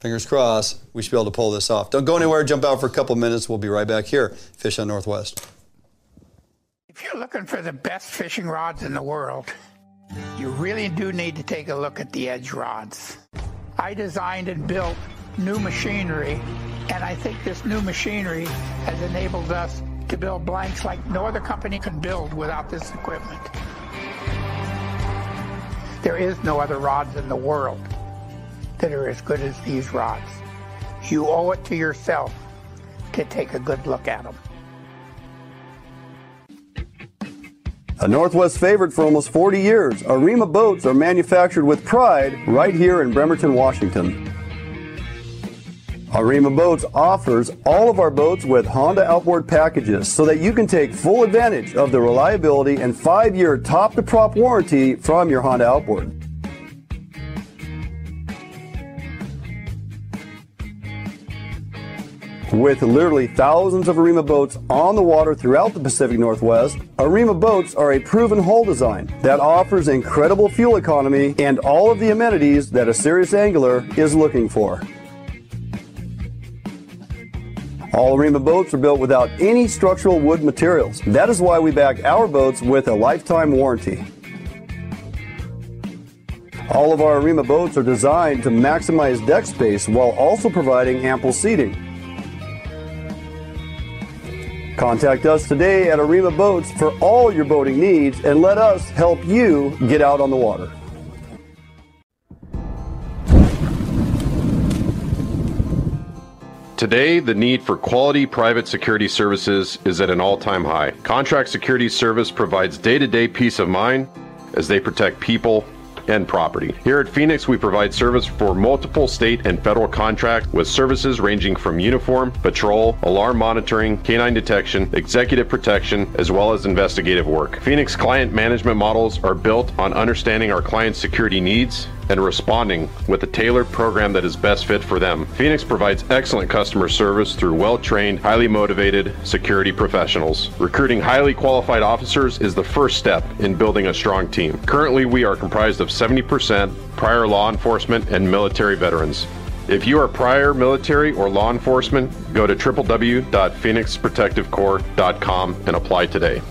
fingers crossed, we should be able to pull this off. Don't go anywhere, jump out for a couple minutes. We'll be right back here. Fish Hunt Northwest. If you're looking for the best fishing rods in the world, you really do need to take a look at the Edge rods. I designed and built new machinery, and I think this new machinery has enabled us to build blanks like no other company can build without this equipment. There is no other rods in the world that are as good as these rods. You owe it to yourself to take a good look at them. A Northwest favorite for almost 40 years, Arima boats are manufactured with pride right here in Bremerton, Washington. Arima Boats offers all of our boats with Honda outboard packages so that you can take full advantage of the reliability and five year top to prop warranty from your Honda outboard. With literally thousands of Arima boats on the water throughout the Pacific Northwest, Arima boats are a proven hull design that offers incredible fuel economy and all of the amenities that a serious angler is looking for. All Arima boats are built without any structural wood materials. That is why we back our boats with a lifetime warranty. All of our Arima boats are designed to maximize deck space while also providing ample seating. Contact us today at Arima Boats for all your boating needs and let us help you get out on the water. Today, the need for quality private security services is at an all time high. Contract Security Service provides day to day peace of mind as they protect people and property. Here at Phoenix, we provide service for multiple state and federal contracts with services ranging from uniform, patrol, alarm monitoring, canine detection, executive protection, as well as investigative work. Phoenix client management models are built on understanding our clients' security needs and responding with a tailored program that is best fit for them. Phoenix provides excellent customer service through well trained, highly motivated security professionals. Recruiting highly qualified officers is the first step in building a strong team. Currently, we are comprised of 70% prior law enforcement and military veterans. If you are prior military or law enforcement, go to www.phoenixprotectivecorps.com and apply today.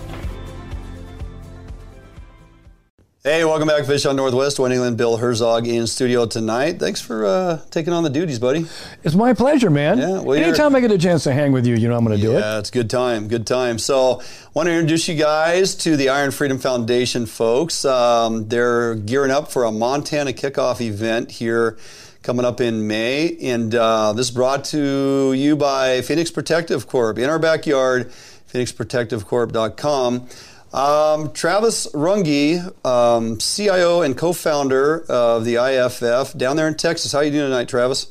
Hey, welcome back, Fish Hunt Northwest. Wayne England, Bill Herzog in studio tonight. Thanks for uh, taking on the duties, buddy. It's my pleasure, man. Yeah, well, Anytime I get a chance to hang with you, you know I'm going to do it. Yeah, it's a good time. Good time. So, want to introduce you guys to the Iron Freedom Foundation folks. Um, they're gearing up for a Montana kickoff event here coming up in May, and uh, this is brought to you by Phoenix Protective Corp in our backyard, phoenixprotectivecorp.com. Um, Travis Runge, um, CIO and co-founder of the IFF down there in Texas. How are you doing tonight, Travis?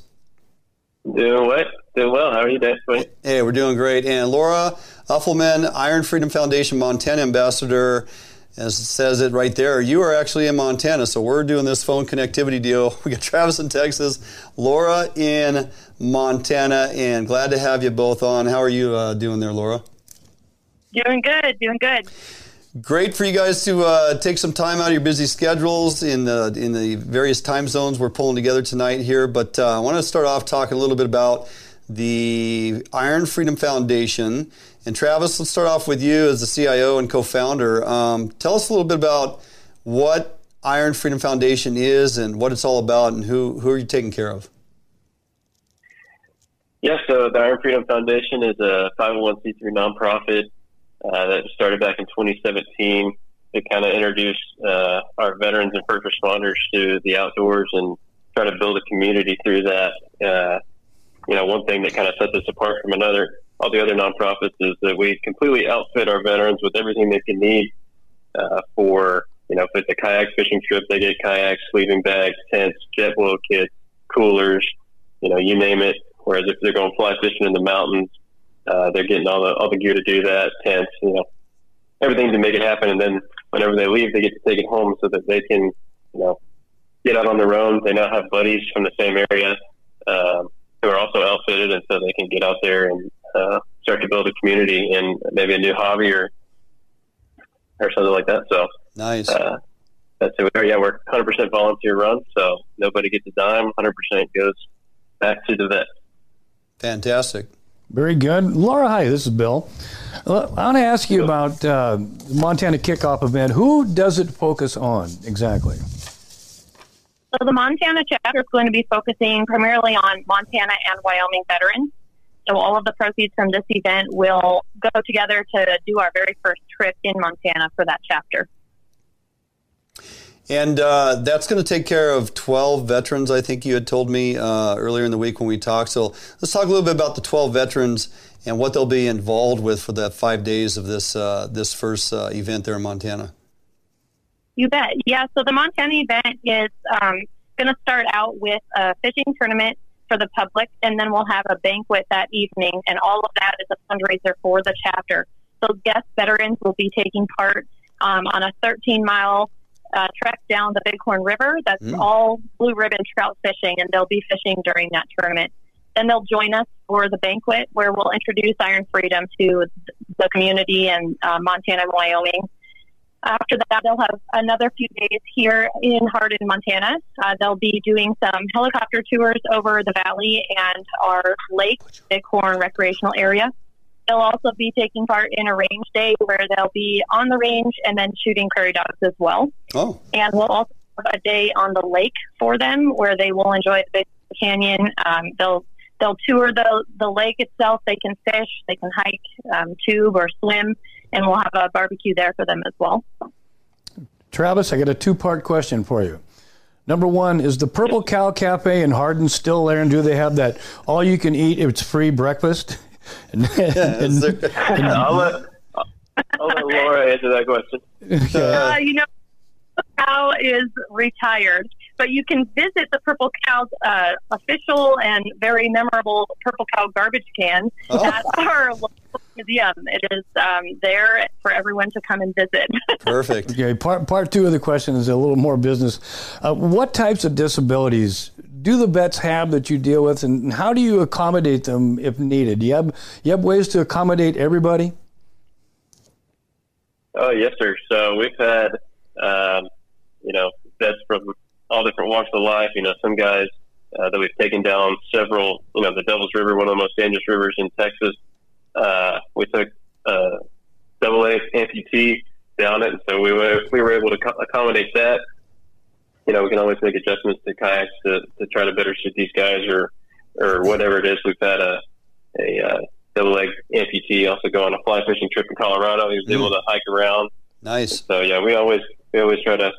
Doing well. Doing well. How are you doing? Hey, we're doing great. And Laura Uffelman, Iron Freedom Foundation Montana ambassador, as it says it right there. You are actually in Montana, so we're doing this phone connectivity deal. We got Travis in Texas, Laura in Montana, and glad to have you both on. How are you uh, doing there, Laura? Doing good. Doing good. Great for you guys to uh, take some time out of your busy schedules in the in the various time zones we're pulling together tonight here. But uh, I want to start off talking a little bit about the Iron Freedom Foundation. And Travis, let's start off with you as the CIO and co-founder. Um, tell us a little bit about what Iron Freedom Foundation is and what it's all about, and who who are you taking care of? Yes, yeah, so the Iron Freedom Foundation is a 501c3 nonprofit uh, that started back in 2017 to kind of introduce uh, our veterans and first responders to the outdoors and try to build a community through that. Uh, you know, one thing that kind of sets us apart from another, all the other nonprofits, is that we completely outfit our veterans with everything they can need uh, for, you know, if it's a kayak fishing trip, they get kayaks, sleeping bags, tents, Jetboil kits, coolers, you know, you name it. Whereas if they're going fly fishing in the mountains, uh, they're getting all the all the gear to do that, tents, you know, everything to make it happen. And then whenever they leave, they get to take it home so that they can, you know, get out on their own. They now have buddies from the same area um, who are also outfitted, and so they can get out there and uh, start to build a community and maybe a new hobby or or something like that. So nice. Uh, that's who we are. Yeah, we're 100% volunteer run, so nobody gets a dime. 100% goes back to the vet. Fantastic. Very good. Laura, hi, this is Bill. I want to ask you about uh, the Montana kickoff event. Who does it focus on exactly? So, the Montana chapter is going to be focusing primarily on Montana and Wyoming veterans. So, all of the proceeds from this event will go together to do our very first trip in Montana for that chapter. And uh, that's going to take care of 12 veterans, I think you had told me uh, earlier in the week when we talked. So let's talk a little bit about the 12 veterans and what they'll be involved with for that five days of this, uh, this first uh, event there in Montana. You bet. Yeah, so the Montana event is um, going to start out with a fishing tournament for the public, and then we'll have a banquet that evening, and all of that is a fundraiser for the chapter. So guest veterans will be taking part um, on a 13 mile uh, trek down the Bighorn River. That's mm. all blue ribbon trout fishing, and they'll be fishing during that tournament. Then they'll join us for the banquet where we'll introduce Iron Freedom to the community in uh, Montana and Wyoming. After that, they'll have another few days here in Hardin, Montana. Uh, they'll be doing some helicopter tours over the valley and our lake, Bighorn Recreational Area. They'll also be taking part in a range day where they'll be on the range and then shooting prairie dogs as well. Oh. And we'll also have a day on the lake for them where they will enjoy the Big Canyon. Um, they'll they'll tour the the lake itself. They can fish, they can hike, um, tube or swim, and we'll have a barbecue there for them as well. Travis, I got a two part question for you. Number one, is the Purple Cow Cafe in Hardin still there, and do they have that all you can eat, it's free breakfast? And, and, and, I'll, let, I'll let Laura answer that question. Uh, you know, Cow is retired, but you can visit the Purple Cow's uh, official and very memorable Purple Cow garbage can oh. at our local museum. It is um, there for everyone to come and visit. Perfect. Okay, part, part two of the question is a little more business. Uh, what types of disabilities do the vets have that you deal with, and how do you accommodate them if needed? Do you have, you have ways to accommodate everybody? Oh, yes, sir. So we've had, um, you know, vets from all different walks of life. You know, some guys uh, that we've taken down several, you know, the Devil's River, one of the most dangerous rivers in Texas. Uh, we took a double A amputee down it, and so we were we were able to co- accommodate that. You know, we can always make adjustments to kayaks to, to try to better suit these guys, or or whatever it is. We've had a a uh, double leg amputee also go on a fly fishing trip in Colorado. He was mm. able to hike around. Nice. So yeah, we always we always try to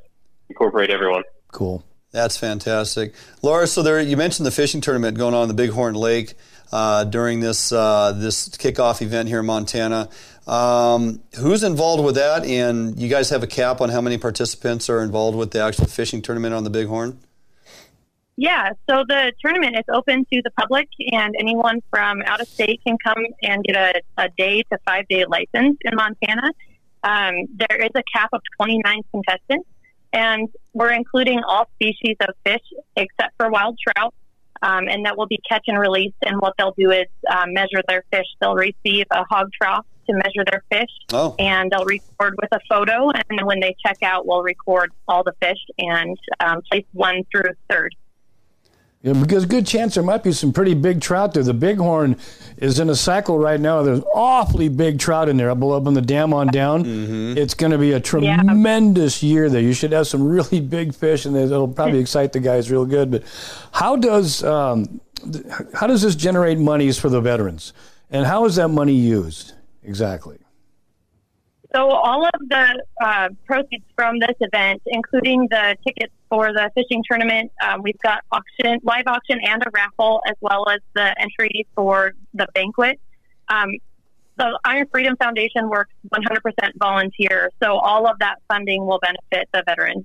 incorporate everyone. Cool. That's fantastic, Laura. So there, you mentioned the fishing tournament going on in the Bighorn Lake uh, during this uh, this kickoff event here in Montana. Um, who's involved with that? And you guys have a cap on how many participants are involved with the actual fishing tournament on the Bighorn? Yeah, so the tournament is open to the public, and anyone from out of state can come and get a, a day to five day license in Montana. Um, there is a cap of 29 contestants, and we're including all species of fish except for wild trout. Um, and that will be catch and release. And what they'll do is um, measure their fish. They'll receive a hog trough to measure their fish, oh. and they'll record with a photo. And when they check out, we'll record all the fish and um, place one through third. Yeah, because good chance there might be some pretty big trout there. The bighorn is in a cycle right now. There's awfully big trout in there up below in the dam on down. Mm-hmm. It's going to be a tremendous yeah. year there. You should have some really big fish, and it'll probably excite the guys real good. But how does um, how does this generate monies for the veterans, and how is that money used exactly? So all of the uh, proceeds from this event, including the tickets for the fishing tournament, um, we've got auction, live auction, and a raffle, as well as the entry for the banquet. Um, the Iron Freedom Foundation works 100% volunteer, so all of that funding will benefit the veterans.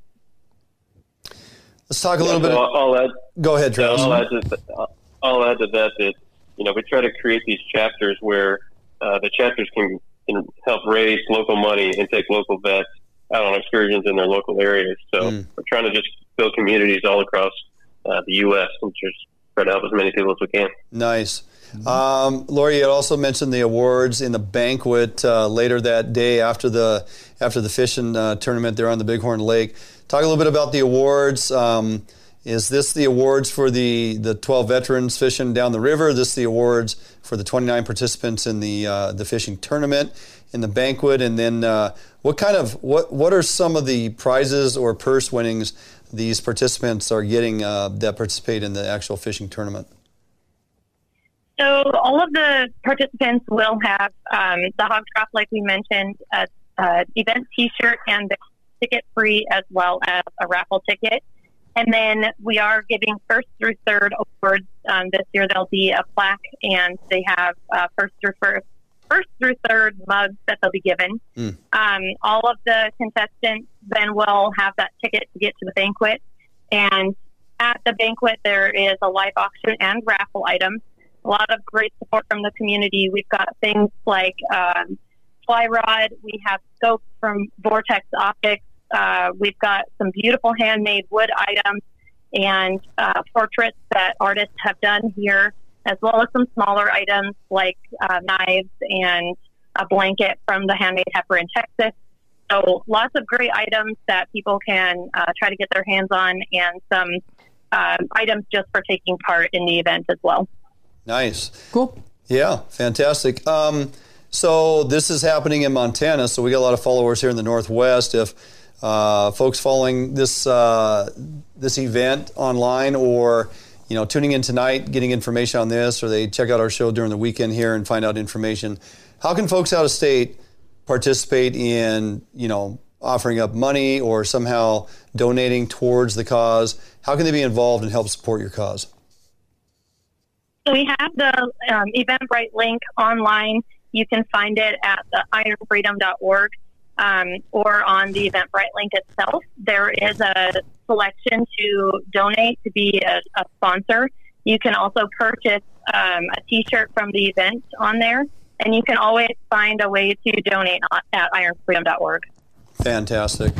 Let's talk a little yeah, bit. So I'll, add, Go ahead, Travis. I'll add, to, I'll add to that that you know we try to create these chapters where uh, the chapters can can help raise local money and take local vets out on excursions in their local areas. So mm. we're trying to just build communities all across uh, the U.S. and just try to help as many people as we can. Nice. Um, Lori, you also mentioned the awards in the banquet uh, later that day after the after the fishing uh, tournament there on the Bighorn Lake. Talk a little bit about the awards. Um, is this the awards for the, the 12 veterans fishing down the river? This the awards for the 29 participants in the uh, the fishing tournament, in the banquet, and then uh, what kind of what what are some of the prizes or purse winnings these participants are getting uh, that participate in the actual fishing tournament? So all of the participants will have um, the hog trough, like we mentioned, event T-shirt and the ticket free, as well as a raffle ticket. And then we are giving first through third awards. Um, this year there'll be a plaque, and they have uh, first through first, first through third mugs that they'll be given. Mm. Um, all of the contestants then will have that ticket to get to the banquet. And at the banquet, there is a live auction and raffle items. A lot of great support from the community. We've got things like um, fly rod. We have scopes from Vortex Optics. Uh, we've got some beautiful handmade wood items and uh, portraits that artists have done here, as well as some smaller items like uh, knives and a blanket from the Handmade Heifer in Texas. So lots of great items that people can uh, try to get their hands on, and some uh, items just for taking part in the event as well. Nice. Cool. Yeah, fantastic. Um, so this is happening in Montana. So we got a lot of followers here in the Northwest. If uh, folks following this uh, this event online or you know tuning in tonight, getting information on this, or they check out our show during the weekend here and find out information. How can folks out of state participate in you know offering up money or somehow donating towards the cause? How can they be involved and help support your cause? We have the um, Eventbrite link online. You can find it at the ironfreedom.org um, or on the Eventbrite link itself. There is a selection to donate to be a, a sponsor. You can also purchase um, a T-shirt from the event on there, and you can always find a way to donate at ironfreedom.org. Fantastic.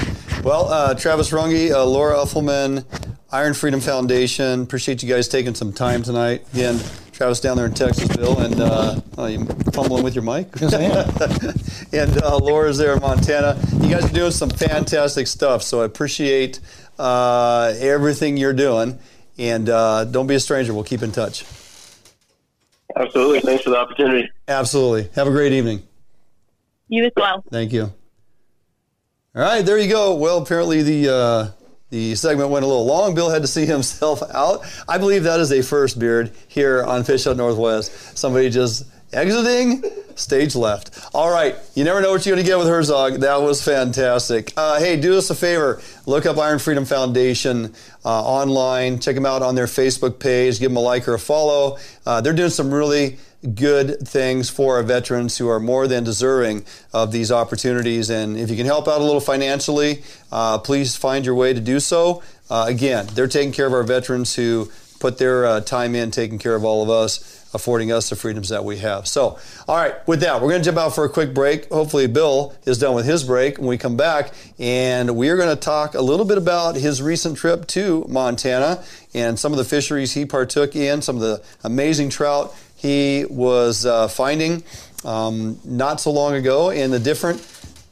Well, uh, Travis Runge, uh, Laura Uffelman, Iron Freedom Foundation. Appreciate you guys taking some time tonight. Again, Travis down there in Texas, Bill, and uh, oh, you fumbling with your mic? Yes, I am. and uh, Laura's there in Montana. You guys are doing some fantastic stuff, so I appreciate uh, everything you're doing. And uh, don't be a stranger. We'll keep in touch. Absolutely. Thanks for the opportunity. Absolutely. Have a great evening. You as well. Thank you. All right, there you go. Well, apparently the uh, the segment went a little long. Bill had to see himself out. I believe that is a first beard here on Fish Hunt Northwest. Somebody just exiting stage left. All right, you never know what you're going to get with Herzog. That was fantastic. Uh, hey, do us a favor. Look up Iron Freedom Foundation uh, online. Check them out on their Facebook page. Give them a like or a follow. Uh, they're doing some really good things for our veterans who are more than deserving of these opportunities. And if you can help out a little financially, uh, please find your way to do so. Uh, again, they're taking care of our veterans who put their uh, time in taking care of all of us affording us the freedoms that we have. So, all right, with that, we're going to jump out for a quick break. Hopefully, Bill is done with his break when we come back, and we are going to talk a little bit about his recent trip to Montana and some of the fisheries he partook in, some of the amazing trout he was uh, finding um, not so long ago, and the different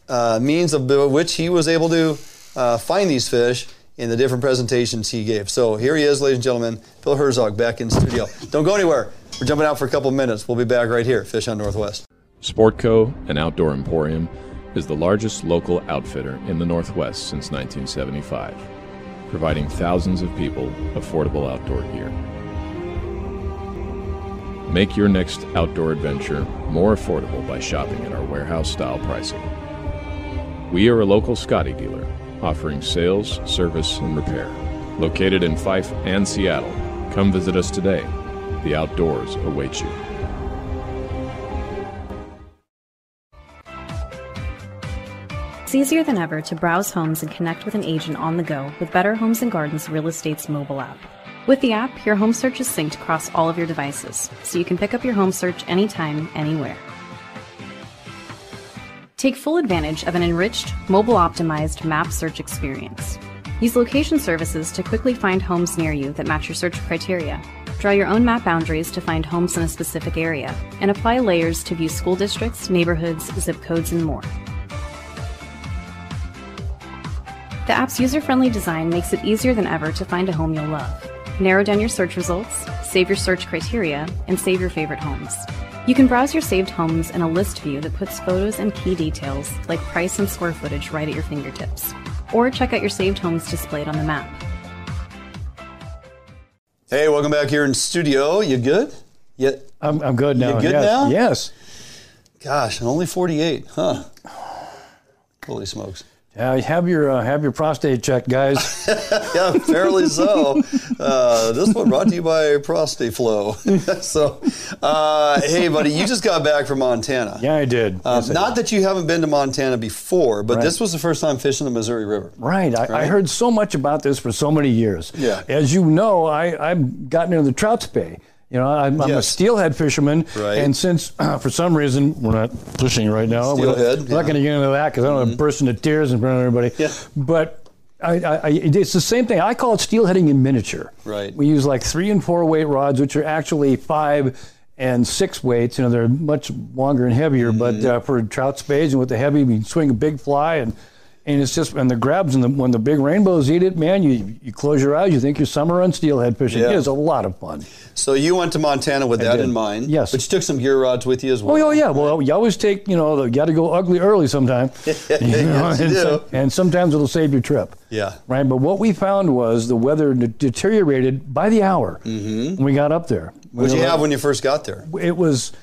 uh, means of which he was able to uh, find these fish in the different presentations he gave. So here he is, ladies and gentlemen, Bill Herzog back in studio. Don't go anywhere. We're jumping out for a couple minutes. We'll be back right here, Fish Hunt Northwest. Sportco, an outdoor emporium, is the largest local outfitter in the Northwest since 1975, providing thousands of people affordable outdoor gear. Make your next outdoor adventure more affordable by shopping at our warehouse style pricing. We are a local Scotty dealer offering sales, service, and repair. Located in Fife and Seattle, come visit us today. The outdoors await you. It's easier than ever to browse homes and connect with an agent on the go with Better Homes and Gardens Real Estate's mobile app. With the app, your home search is synced across all of your devices, so you can pick up your home search anytime, anywhere. Take full advantage of an enriched, mobile optimized map search experience. Use location services to quickly find homes near you that match your search criteria. Draw your own map boundaries to find homes in a specific area, and apply layers to view school districts, neighborhoods, zip codes, and more. The app's user friendly design makes it easier than ever to find a home you'll love. Narrow down your search results, save your search criteria, and save your favorite homes. You can browse your saved homes in a list view that puts photos and key details like price and square footage right at your fingertips. Or check out your saved homes displayed on the map. Hey, welcome back here in studio. You good? Yeah, I'm, I'm good now. You good yes. now? Yes. Gosh, only 48, huh? Holy smokes. Yeah, have your uh, have your prostate checked, guys. yeah, fairly so. Uh, this one brought to you by Prostate Flow. so, uh, hey, buddy, you just got back from Montana. Yeah, I did. Uh, Yes, I not that you haven't been to Montana before, but Right. this was the first time fishing the Missouri River. Right. I, I heard so much about this for so many years. Yeah. As you know, I, I've gotten into the trout spey. You know, I'm, I'm a steelhead fisherman, Right. and since for some reason we're not fishing right now, we're not- Steelhead, we're not yeah. Mm-hmm. going to get into that because I don't want to burst into tears in front of everybody. Yeah. But I, I, it's the same thing. I call it steelheading in miniature. Right. We use like three and four weight rods, which are actually five and six weights. You know, they're much longer and heavier. But Mm-hmm. uh, for trout spades and with the heavy, we swing a big fly and And it's just and the grabs and the, when the big rainbows eat it, man, you you close your eyes, you think you're summer on steelhead fishing. Yeah. It is a lot of fun. So you went to Montana with that did. in mind. Yes. But you took some gear rods with you as oh, well. Oh, yeah, yeah. Well, you always take, you know, you got to go ugly early sometime. Yes, you and, do. so- and sometimes it'll save your trip. Yeah. Right. But what we found was the weather de- deteriorated by the hour mm-hmm. when we got up there. What'd you have when you first got there? It was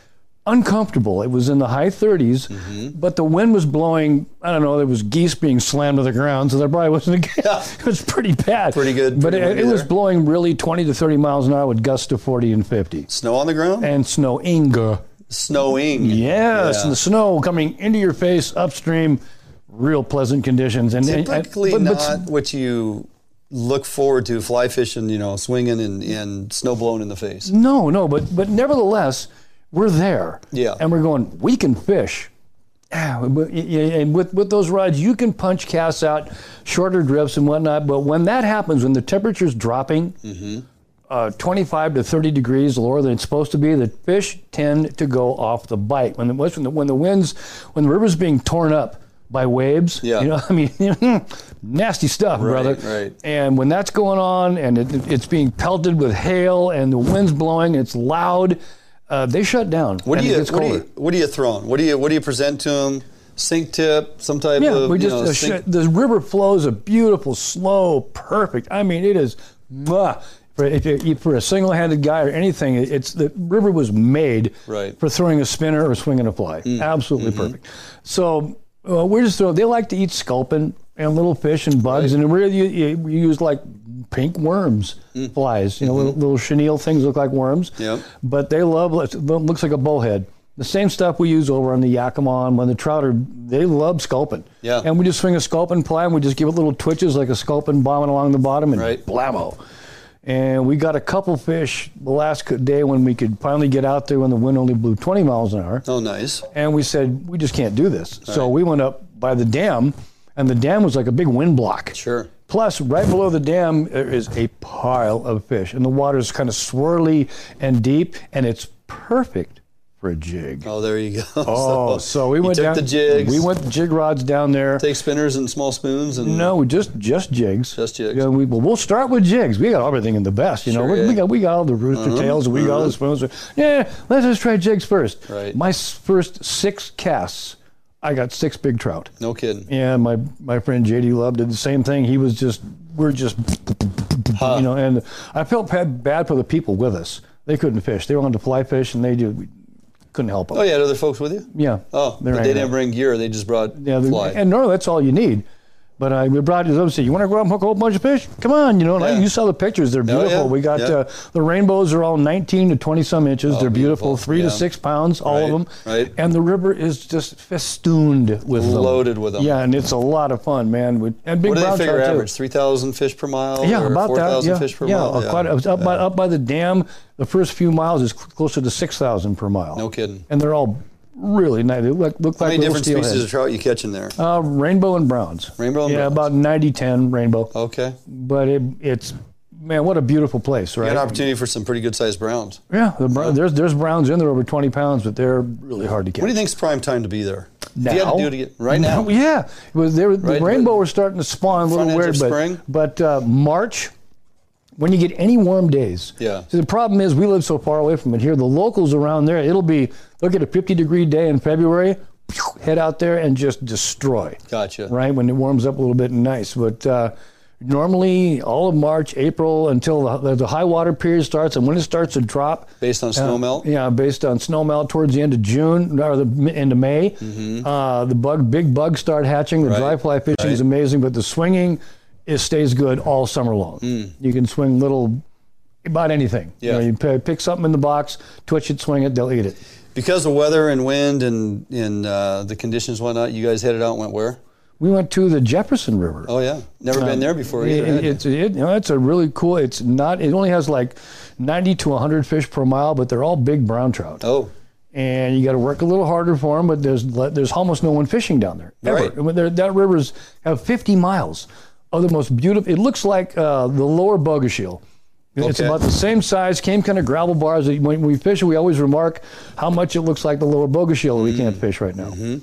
uncomfortable. It was in the high 30s, Mm-hmm. but the wind was blowing. I don't know. There was geese being slammed to the ground, so there probably wasn't. A, it was pretty bad. Pretty good, But pretty it, it was blowing really 20 to 30 miles an hour with gusts to 40 and 50, Snow on the ground? and snowing. Snowing. Yes, Yeah. and the snow coming into your face upstream. Real pleasant conditions, and and- Typically but- but- not what you look forward to fly fishing, you know, swinging and, and snow blowing in the face. No, no, but but nevertheless, we're there. Yeah. And we're going. We can fish. Yeah, and with with those rods, you can punch casts out shorter drifts and whatnot. But when that happens, when the temperature's dropping, uh, 25 to 30 degrees lower than it's supposed to be, the fish tend to go off the bite. When the when the, when the winds, when the river's being torn up by waves, Yeah. you know, I mean, nasty stuff, brother. right. And when that's going on and it, it's being pelted with hail and the wind's blowing, it's loud, uh, they shut down. What do you what do you what do you throw? What do you what do you present to them? Sink tip, some type Yeah, of we you just know, uh, sink- the river flows a beautiful, slow, perfect. I mean, it is. mwah. For, if you, for a single-handed guy or anything, it's the river was made Right. for throwing a spinner or swinging a fly. Absolutely perfect. So uh, we're just throwing. They like to eat sculpin and little fish and bugs, and we you, you, we use like pink worms, mm. flies. You know, little, mm-hmm. little chenille things look like worms. Yep. But they love it looks like a bullhead. The same stuff we use over on the Yakima when the trout are they love sculpin. Yeah. And we just swing a sculpin ply and we just give it little twitches like a sculpin bombing along the bottom and Right. blammo. And we got a couple fish the last day when we could finally get out there when the wind only blew 20 miles an hour. Oh, nice. And we said, we just can't do this. So we went up by the dam, and the dam was like a big wind block. Sure. Plus, right below the dam there is a pile of fish, and the water's kind of swirly and deep, and it's perfect for a jig. Oh, there you go. Oh, so we you went took down. the jigs. We went jig rods down there. take spinners and small spoons and No, we just just jigs. Just jigs. Yeah, we, well, we'll start with jigs. We got everything in the best. You know, Sure, we, we yeah. Uh-huh, got we got all the rooster tails. We got all the spoons. Yeah, let's just try jigs first. Right. My first six casts, I got six big trout. no kidding. Yeah, my my friend JD Love did the same thing. He was just we're just you know, and I felt bad, bad for the people with us. They couldn't fish. They wanted to fly fish, and they just couldn't help them. Oh, you had other folks with you? Yeah. Oh, but they didn't bring gear. They just brought Yeah, fly. and normally that's all you need. But I we brought it up and said, "You want to go out and hook a whole bunch of fish? Come on!" You know, I, Yeah. you saw the pictures; they're Oh, beautiful. yeah, We got yeah. uh, the rainbows are all 19 to 20 some inches. they're beautiful, beautiful, three yeah. to six pounds, all Right, of them. right. And the river is just festooned with them. Loaded with them. Yeah, and it's a lot of fun, man. With, and big what do they figure average? 3,000 fish per mile? Yeah, about that. 4,000 Yeah, fish per yeah, mile? uh, Quite, up, by, up by the dam, the first few miles is closer to 6,000 per mile. No kidding. And they're all really nice. They look, look How like many different species steelheads. of trout you catching there? Uh, rainbow and browns. Rainbow and Browns? yeah, browns. about 90-10 rainbow. Okay. But it, it's man, what a beautiful place, You right? got an opportunity for some pretty good sized browns. Yeah, the, brown- there's there's browns in there over 20 pounds, but they're really hard to catch. What do you think's prime time to be there? now? If you had to do it again, right now. yeah, it was there. The Right, rainbow but- was starting to spawn a little weird, but but uh, March, when you get any warm days. Yeah. See, the problem is we live so far away from it here. The locals around there, it'll be they'll get a 50 degree day in February, head out there and just destroy. Gotcha. right when it warms up a little bit and nice. But uh, normally, all of March, April until the, the high water period starts, and when it starts to drop, Based on snow melt? yeah, based on snow melt towards the end of June or the end of May, uh, the bug, big bugs start hatching. The Mm-hmm. Right, dry fly fishing is amazing, but the swinging it stays good all summer long. Mm. You can swing little about anything. Yeah. You, know, you pick something in the box, twitch it, swing it, they'll eat it. Because of weather and wind and, and uh, the conditions and whatnot, you guys headed out and went where? We went to the Jefferson River. Oh, yeah. Never been there before either. It- it's it, you know, it's a really cool. It's not. It only has like ninety to hundred fish per mile, but they're all big brown trout. oh, And you got to work a little harder for them. But there's there's almost no one fishing down there ever. Right. That river's have fifty miles of the most beautiful. It looks like uh, the lower. It's Okay. about the same size, same kind of gravel bars. When we fish, we always remark how much it looks like the lower Bogachiel that we Mm. can't fish right now. Mm-hmm.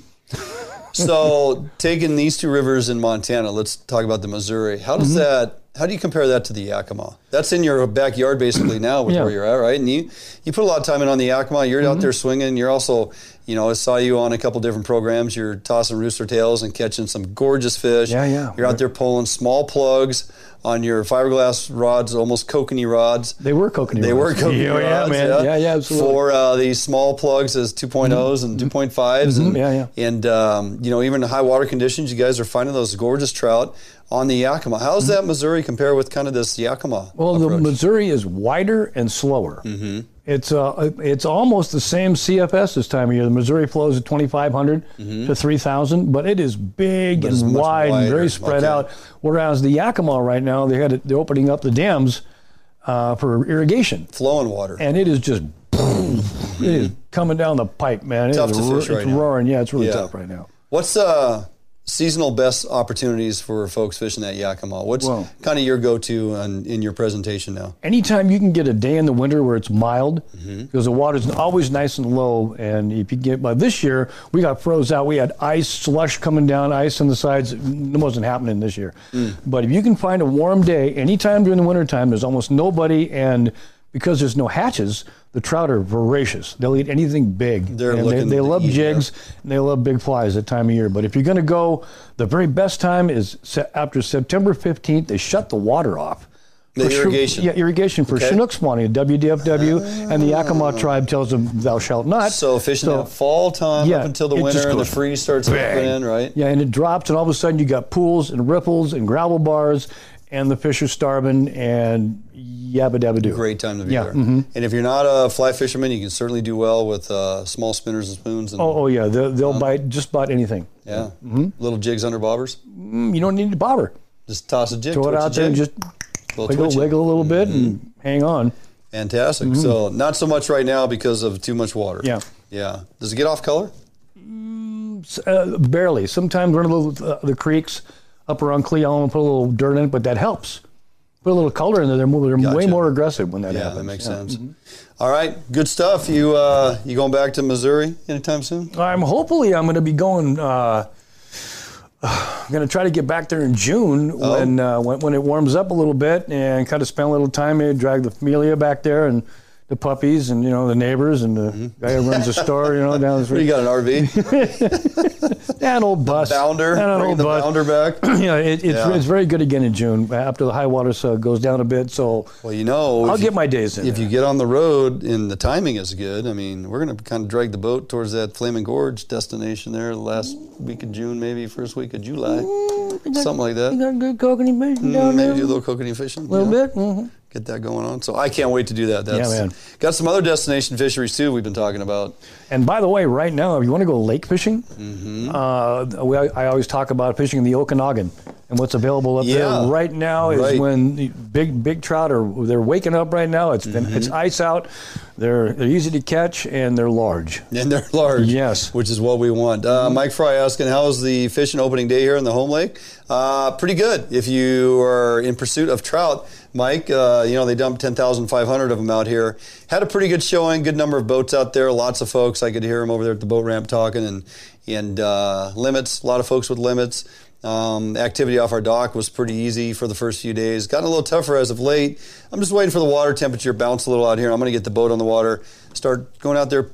so taking these two rivers in Montana, let's talk about the Missouri. How does Mm-hmm. that? How do you compare that to the Yakima? That's in your backyard basically now with Yeah. where you're at, right? And you you put a lot of time in on the Yakima. You're Mm-hmm. out there swinging. You're also, you know, I saw you on a couple different programs. You're tossing rooster tails and catching some gorgeous fish. Yeah, yeah. You're out there pulling small plugs on your fiberglass rods, almost kokanee rods. They were kokanee They were rods. kokanee Yeah, yeah, rods, man. Yeah, yeah, absolutely. Mm-hmm. For uh, these small plugs as 2.0s and 2.5s, and Yeah, yeah. and um, you know even in high water conditions, you guys are finding those gorgeous trout on the Yakima. How's that Missouri compare with kind of this Yakima? Mm-hmm. Well, the? Missouri is wider and slower. Mm-hmm. It's uh, it's almost the same CFS this time of year. The Missouri flows at 2,500 to 3,000, but it is big and wide and very spread Okay. out. Whereas the Yakima right now, they had it, they're opening up the dams uh, for irrigation, flowing water. and it is just it is coming down the pipe, man. It Tough is to fish right it's now. roaring. Yeah, it's really Yeah. tough right now. What's uh seasonal best opportunities for folks fishing that Yakima? What's kind of your go-to on, in your presentation now? anytime you can get a day in the winter where it's mild, Mm-hmm. because the water's always nice and low, and if you get, but this year we got froze out. We had ice, slush coming down, ice on the sides. It wasn't happening this year. Mm. But if you can find a warm day anytime during the wintertime, there's almost nobody, and because there's no hatches, the trout are voracious. They'll eat anything big. They're and looking they, they love jigs and they love big flies that time of year. But if you're going to go, the very best time is se- after September 15th. They shut the water off. The For irrigation. yeah, irrigation for Okay. Chinook spawning. WDFW and the Yakima ah. tribe tells them thou shalt not. So fishing So- that fall time Yeah, up until the winter and the freeze starts bang. coming in, right? Yeah, and it drops, and all of a sudden you got pools and ripples and gravel bars, and the fish are starving, and yabba dabba do. Great time to be Yeah, there. mhm. And if you're not a fly fisherman, you can certainly do well with uh, small spinners and spoons. And, Oh, oh yeah, they'll, they'll bite just about anything. yeah, little jigs under bobbers. Mm, You don't need a bobber. Just toss a jig. Throw it out there and just Little wiggle, wiggle a little bit and hang on. Fantastic. Mm-hmm. So not so much right now because of too much water. Yeah. Yeah. Does it get off color? Uh, barely. Sometimes run a little uh, the creeks up around Cle Elum and put a little dirt in it, but that helps. Put a little color in there. They're, more, they're way more aggressive when that Yeah, happens. that makes Yeah. Mm-hmm. sense. All right, good stuff. You uh, you going back to Missouri anytime soon? I'm hopefully I'm going to be going. Uh, I'm going to try to get back there in June Oh. when, uh, when when it warms up a little bit and kind of spend a little time maybe drag the familia back there and the puppies and you know the neighbors and the guy who runs the store you know down the Mm-hmm. You got an RV? Yeah, an old bus. Bounder? And an old the bus. bounder back? yeah, it, it's, Yeah. it's very good again in June after the high water uh, goes down a bit. So Well, you know, I'll get you- my days in. If there. you get on the road and the timing is good, I mean, we're going to kind of drag the boat towards that Flaming Gorge destination there the last week of June, maybe first week of July, something like that. you got good kokanee fishing Mm, down there. Maybe do a little kokanee fishing. a little yeah. bit. hmm Get that going on. So I can't wait to do that. That's, man. Got some other destination fisheries too. We've been talking about. And by the way, right now, if you want to go lake fishing, Mm-hmm. uh, we, I always talk about fishing in the Okanagan and what's available up Yeah. there right now is Right. when the big big trout are they're waking up right now. It's been Mm-hmm. it's ice out. They're they're easy to catch and they're large. And they're large. Yes. Which is what we want. Uh, Mike Fry asking, how's the fishing opening day here in the home lake? Uh, pretty good. If you are in pursuit of trout, Mike, uh, you know, they dumped 10,500 of them out here. Had a pretty good showing, good number of boats out there, lots of folks. I could hear them over there at the boat ramp talking and, and uh, limits, a lot of folks with limits. Um, activity off our dock was pretty easy for the first few days. Gotten a little tougher as of late. I'm just waiting for the water temperature to bounce a little out here. I'm going to get the boat on the water, start going out there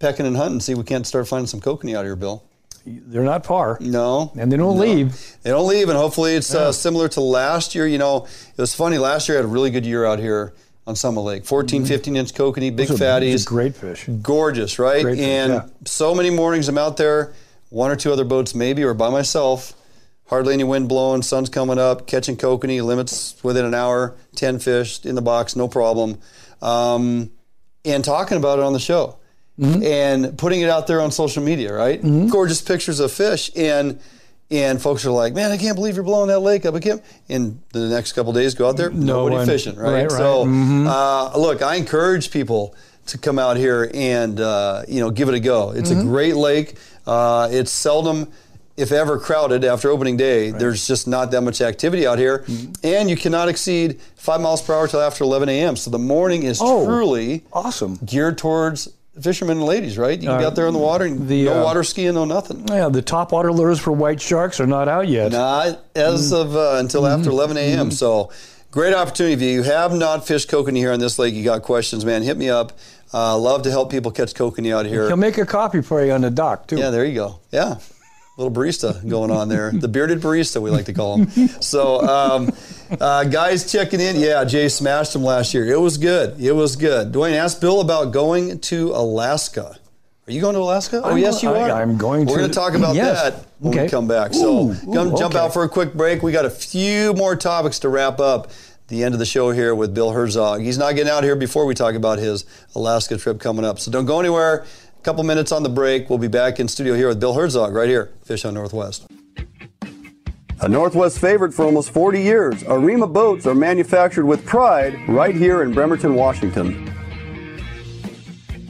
pecking and hunting, see if we can't start finding some kokanee out here, Bill. They're not far. No. And they don't No. leave. They don't leave, and hopefully it's uh, similar to last year. You know, it was funny. Last year I had a really good year out here on Summit Lake. 14, 15 inch kokanee, big Those are- fatties. great fish. Gorgeous, right? Great fish, and yeah. so many mornings I'm out there, one or two other boats maybe, or by myself. Hardly any wind blowing, sun's coming up, catching kokanee, limits within an hour, 10 fish in the box, no problem. Um, and talking about it on the show Mm-hmm. and putting it out there on social media, right? Gorgeous pictures of fish. And and folks are like, man, I can't believe you're blowing that lake up. I can't. And the next couple days, go out there, No nobody one. fishing, right? Right, right. So, Mhm. uh, look, I encourage people to come out here and uh, you know give it a go. It's Mm-hmm. a great lake. Uh, it's seldom, if ever, crowded after opening day. There's just not that much activity out here, Mm-hmm. and you cannot exceed five miles per hour till after 11 a.m. So the morning is Oh. truly Awesome. geared towards fishermen and ladies, right? You can be out there in the water and the, no uh, water skiing, no nothing. Yeah, the top water lures for white sharks are not out yet. Not as of uh, until after 11 a.m. So great opportunity. If you have not fished kokanee here on this lake, you got questions, man, hit me up. Uh, love to help people catch kokanee out here. He'll make a copy for you on the dock too. Yeah, there you go. Yeah. Little barista going on there. The bearded barista, we like to call him. So, um, uh, guys checking in. Yeah, Jay smashed him last year. It was good. It was good. Dwayne, asked Bill about going to Alaska. Are you going to Alaska? oh, I'm yes, you I- are. I'm going to We're going to talk about Yes. that when Okay. we come back. So, Ooh, ooh, jump okay. out for a quick break. We got a few more topics to wrap up the end of the show here with Bill Herzog. He's not getting out here before we talk about his Alaska trip coming up. So don't go anywhere. Couple minutes on the break. We'll be back in studio here with Bill Herzog right here, Fish Hunt Northwest. A Northwest favorite for almost 40 years, Arima boats are manufactured with pride right here in Bremerton, Washington.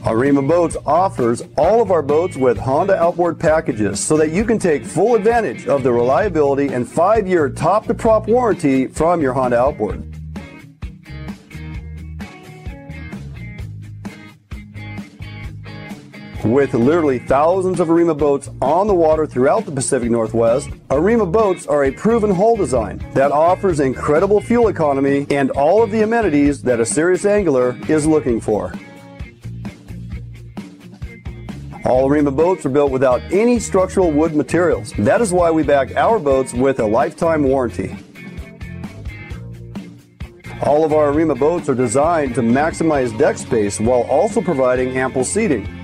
Arima Boats offers all of our boats with Honda outboard packages so that you can take full advantage of the reliability and five year top to prop warranty from your Honda outboard. With literally thousands of Arima boats on the water throughout the Pacific Northwest, Arima boats are a proven hull design that offers incredible fuel economy and all of the amenities that a serious angler is looking for. All Arima boats are built without any structural wood materials. That is why we back our boats with a lifetime warranty. All of our Arima boats are designed to maximize deck space while also providing ample seating.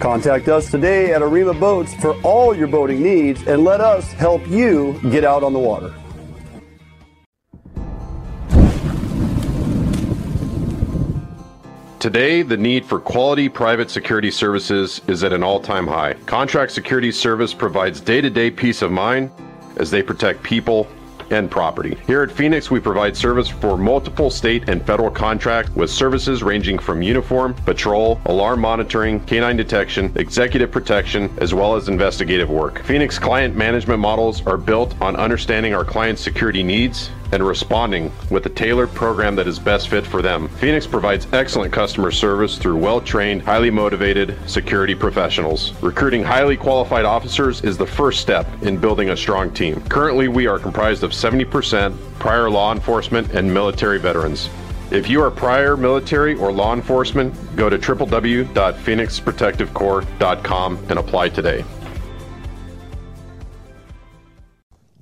Contact us today at Arima Boats for all your boating needs and let us help you get out on the water. Today, the need for quality private security services is at an all time high. Contract Security Service provides day to day peace of mind as they protect people and property. Here at Phoenix, we provide service for multiple state and federal contracts with services ranging from uniform, patrol, alarm monitoring, canine detection, executive protection, as well as investigative work. Phoenix client management models are built on understanding our clients' security needs and responding with a tailored program that is best fit for them. Phoenix provides excellent customer service through well trained, highly motivated security professionals. Recruiting highly qualified officers is the first step in building a strong team. Currently, we are comprised of 70% prior law enforcement and military veterans. If you are prior military or law enforcement, go to www.phoenixprotectivecorps.com and apply today.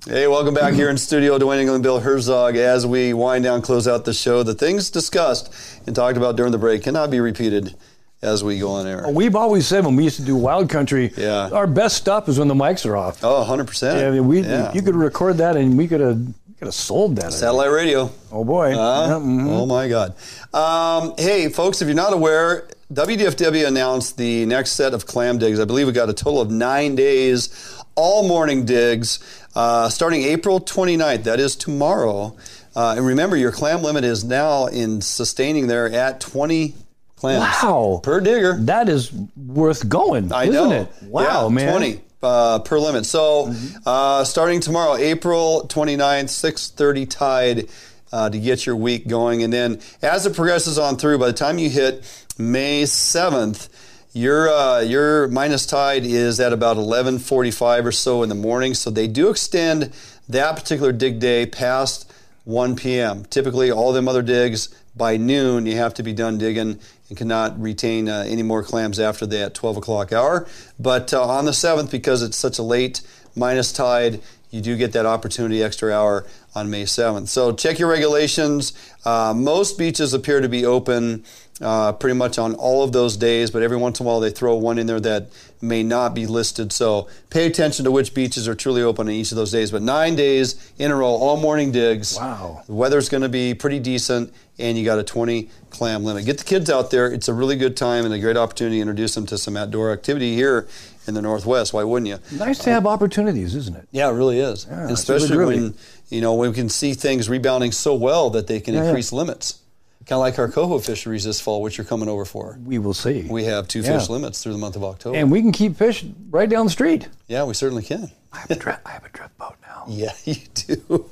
Hey, welcome back here in studio, Dwayne England, Bill Herzog. As we wind down, close out the show, the things discussed and talked about during the break cannot be repeated as we go on air. We've always said when we used to do Wild Country, Yeah. our best stuff is when the mics are off. Oh, 100%. Yeah, I mean, we Yeah. you could record that and we could have could have sold that. Satellite radio. Oh boy. Huh? Yeah, mhm. Oh my God. Um, hey, folks, if you're not aware, WDFW announced the next set of clam digs. I believe we got a total of nine days, all morning digs, uh, starting April 29th. That is tomorrow. Uh, and remember, your clam limit is now in sustaining there at 20 clams Wow. per digger. That is worth going, I isn't know. it? Wow, Yeah, man. 20 uh, per limit. So uh, starting tomorrow, April 29th, 6:30 tide uh, to get your week going, and then as it progresses on through, by the time you hit May 7th. Your uh, your minus tide is at about 11:45 or so in the morning, so they do extend that particular dig day past 1 p.m. Typically, all them other digs by noon, you have to be done digging and cannot retain uh, any more clams after that 12 o'clock hour. But uh, on the 7th, because it's such a late minus tide, you do get that opportunity extra hour on May 7th. So check your regulations. Uh, most beaches appear to be open uh, pretty much on all of those days, but every once in a while they throw one in there that may not be listed. So pay attention to which beaches are truly open on each of those days. But nine days in a row, all morning digs. Wow. The weather's going to be pretty decent, and you got a 20 clam limit. Get the kids out there. It's a really good time and a great opportunity to introduce them to some outdoor activity here in the Northwest. Why wouldn't you? Nice to have opportunities, isn't it? Yeah, it really is. Yeah, especially really when you know when we can see things rebounding so well that they can Yeah, yeah. increase limits. Kind of like our coho fisheries this fall, which you're coming over for. We will see. We have two Yeah. fish limits through the month of October. and we can keep fish right down the street. yeah, we certainly can. I have a drift, I have a drift boat now. Yeah, you do.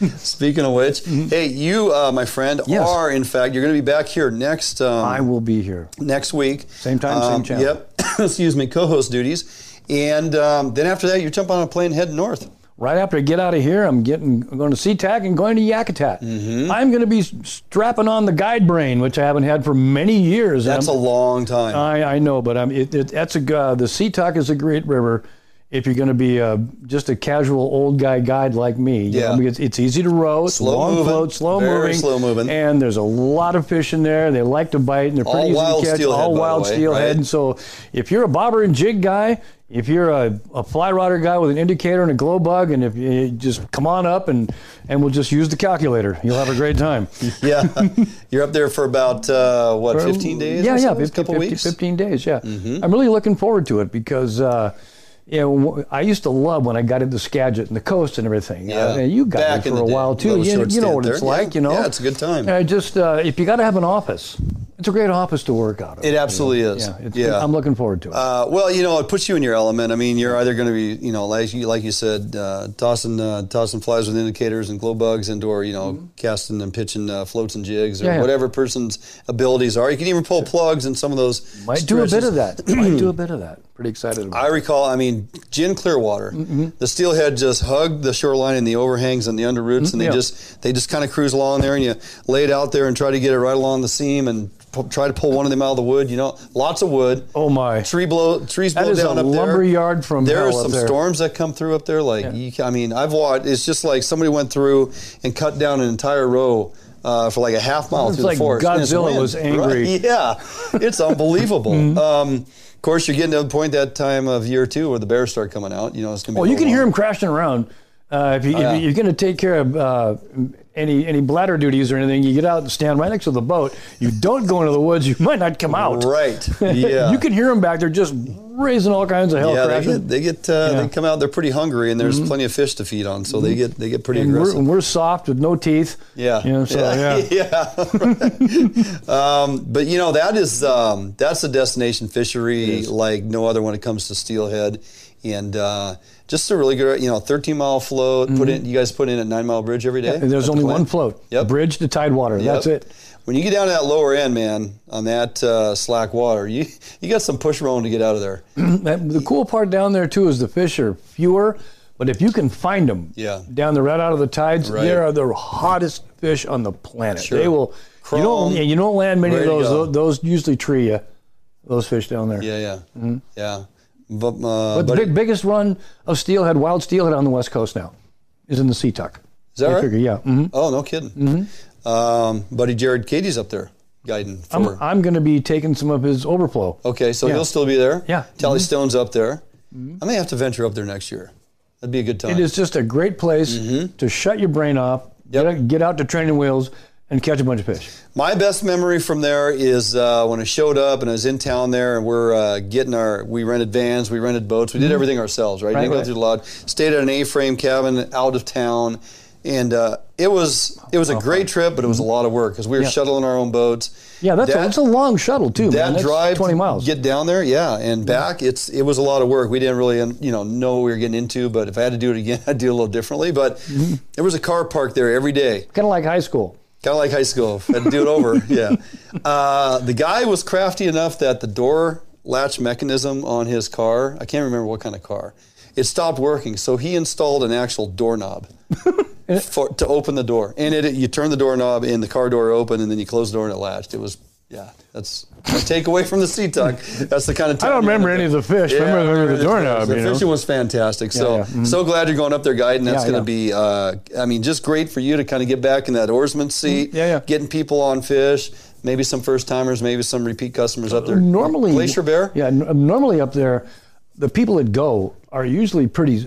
Speaking of which, hey, you, uh, my friend, Mm-hmm. Yes. are in fact you're going to be back here next. Um, I will be here. next week. Same time, same channel. Yep. Excuse me, co-host duties, and um, then after that, you jump on a plane, head north. Right after I get out of here, I'm getting I'm going to SeaTac and going to Yakutat. Mm-hmm. I'm going to be strapping on the guide brain, which I haven't had for many years. That's a long time. I, I know, but I'm, it, it, that's a uh, the Situk is a great river. If you're going to be uh, just a casual old guy guide like me, you Yeah. know, because it's easy to row, it's Slow long moving, float, slow very moving, slow moving. and there's a lot of fish in there. They like to bite, and they're All pretty easy wild to catch. steelhead, all wild way, steelhead. right? And so, if you're a bobber and jig guy, if you're a, a fly rodder guy with an indicator and a glow bug, and if you just come on up and and we'll just use the calculator, you'll have a great time. yeah, you're up there for about uh, what, 15 days? Yeah, yeah, so? 50, a couple 50, weeks. 15 days. Yeah, I'm really looking forward to it because. Uh, you know, I used to love when I got into Skagit and the coast and everything. Yeah. Uh, you got Back for a day. while too. You, you know what it's there. like, Yeah. you know. Yeah, it's a good time. I just uh, if you got to have an office, it's a great office to work out of. It absolutely is. Yeah, Yeah. I'm looking forward to it. Uh, well, you know, it puts you in your element. I mean, you're either going to be, you know, like you, like you said, uh, tossing uh, tossing flies with indicators and glow bugs, and or you know, casting and pitching uh, floats and jigs, or Mm-hmm. Yeah, yeah. whatever person's abilities are. You can even pull plugs and some of those. Might do a bit of that. Might do a bit of that. Pretty excited about. I recall, I mean, Gin Clearwater, Mm-hmm. the steelhead just hugged the shoreline and the overhangs and the underroots, and they Mm-hmm. Yeah. just they just kind of cruise along there, and you lay it out there and try to get it right along the seam and try to pull one of them out of the wood. You know, lots of wood. Oh my! Tree blow, trees That blow a down up there. lumber yard from There are some there. storms that come through up there. Like, Yeah. you, I mean, I've watched. It's just like somebody went through and cut down an entire row. Uh, for like a half mile It's through like the forest. Godzilla was angry. Right? Yeah, it's unbelievable. Mm-hmm. um, of course, you're getting to the point that time of year too where the bears start coming out. You know, it's gonna be. Well, you can hear them crashing around. Uh, if, you, yeah. if you're going to take care of uh, any any bladder duties or anything, you get out and stand right next to the boat. You don't go into the woods. You might not come out. Right. Yeah. you can hear them back there just raising all kinds of hell Yeah, they get they get uh, Yeah. Mm-hmm. they come out. They're pretty hungry, and there's plenty of fish to feed on, so they get they get pretty and we're, aggressive. and we're soft with no teeth. Yeah. You know, so, yeah. yeah. right. um, but you know that is um, that's a destination fishery like no other when it comes to steelhead, and uh, just a really good you know 13 mile float. Put in you guys put in a Nine Mile Bridge every day. And there's at the only one float. Yep. Bridge to Tidewater. That's it. When you get down to that lower end, man, on that uh, slack water, you you got some push rowing to get out of there. The cool part down there too is the fish are fewer, but if you can find them Yeah. down the right out of the tides, Right. they are the hottest fish on the planet. Sure. They will. Chrome, you don't. yeah, You don't land many of those. Those, those usually tree you. Those fish down there. Yeah, yeah, yeah. But, uh, But the but big, biggest run of steelhead, wild steelhead on the west coast now, is in the Situk. is that right? figure, yeah. hmm Oh, no kidding. Um, buddy Jared Katie's up there guiding for. I'm, I'm going to be taking some of his overflow. okay, so yeah. he'll still be there. Yeah. Mm-hmm. Tally Stone's up there. I may have to venture up there next year. That'd be a good time. It is just a great place Mm-hmm. to shut your brain off, get, out, get out to training wheels, and catch a bunch of fish. My best memory from there is uh, when I showed up and I was in town there, and we're uh, getting our. We rented vans, we rented boats, we did everything ourselves, right? Mm-hmm. Right, Didn't go through the lodge. Stayed at an A-frame cabin out of town, and uh, it was it was a great trip, but it was a lot of work because we were Yeah. shuttling our own boats. Yeah, that's, a, that's a long shuttle too. that That's drive 20 miles. get down there yeah and back it's it was a lot of work we didn't really you know know what we were getting into but if i had to do it again i'd do it a little differently but Mm-hmm. there was a car park there every day kind of like high school. Kind of like high school. Had to do it over. Yeah. Uh, the guy was crafty enough that the door latch mechanism on his car i can't remember what kind of car it stopped working. So he installed an actual doorknob for, to open the door. And it, you turn the doorknob and the car door opened and then you close the door and it latched. It was yeah that's a takeaway from the Situk that's the kind of I don't remember any of the fish. yeah, remember, remember the doorknob. The know? fishing was fantastic. So yeah. Mhm. so glad you're going up there guiding. That's Yeah, going to be, uh, I mean, just great for you to kind of get back in that oarsman seat. Mm-hmm. Yeah, yeah. Getting people on fish. Maybe some first timers. Maybe some repeat customers up there. normally Glacier Bear. Yeah, n- normally up there, the people that go are usually pretty.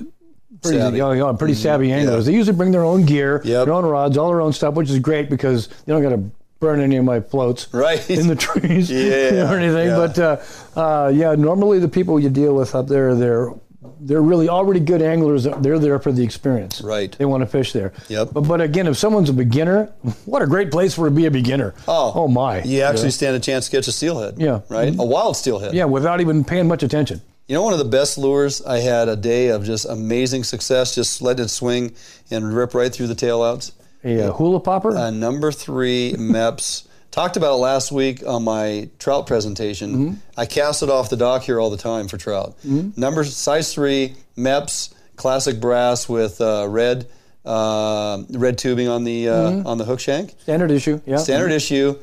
Pretty, Savvy. Mm-hmm. you know, pretty savvy anglers. yeah. They usually bring their own gear, Yep. their own rods, all their own stuff, which is great because they don't got to burn any of my floats Right. in the trees Yeah, or anything. yeah. But uh, uh, yeah, normally the people you deal with up there, they're they're really already good anglers. They're there for the experience. Right. They want to fish there. Yep. But, but again, if someone's a beginner, what a great place for to be a beginner. Oh, oh my. You actually stand a chance to catch a steelhead. Yeah. Mm-hmm. Right. A wild steelhead. Yeah, without even paying much attention. You know, one of the best lures I had a day of just amazing success. Just let it swing and rip right through the tail outs. A uh, hula popper. A number three Mepps. Talked about it last week on my trout presentation. Mm-hmm. I cast it off the dock here all the time for trout. Number size three Mepps, classic brass with uh, red uh, red tubing on the uh, Mm-hmm. on the hook shank. Standard issue. Yeah. Standard issue.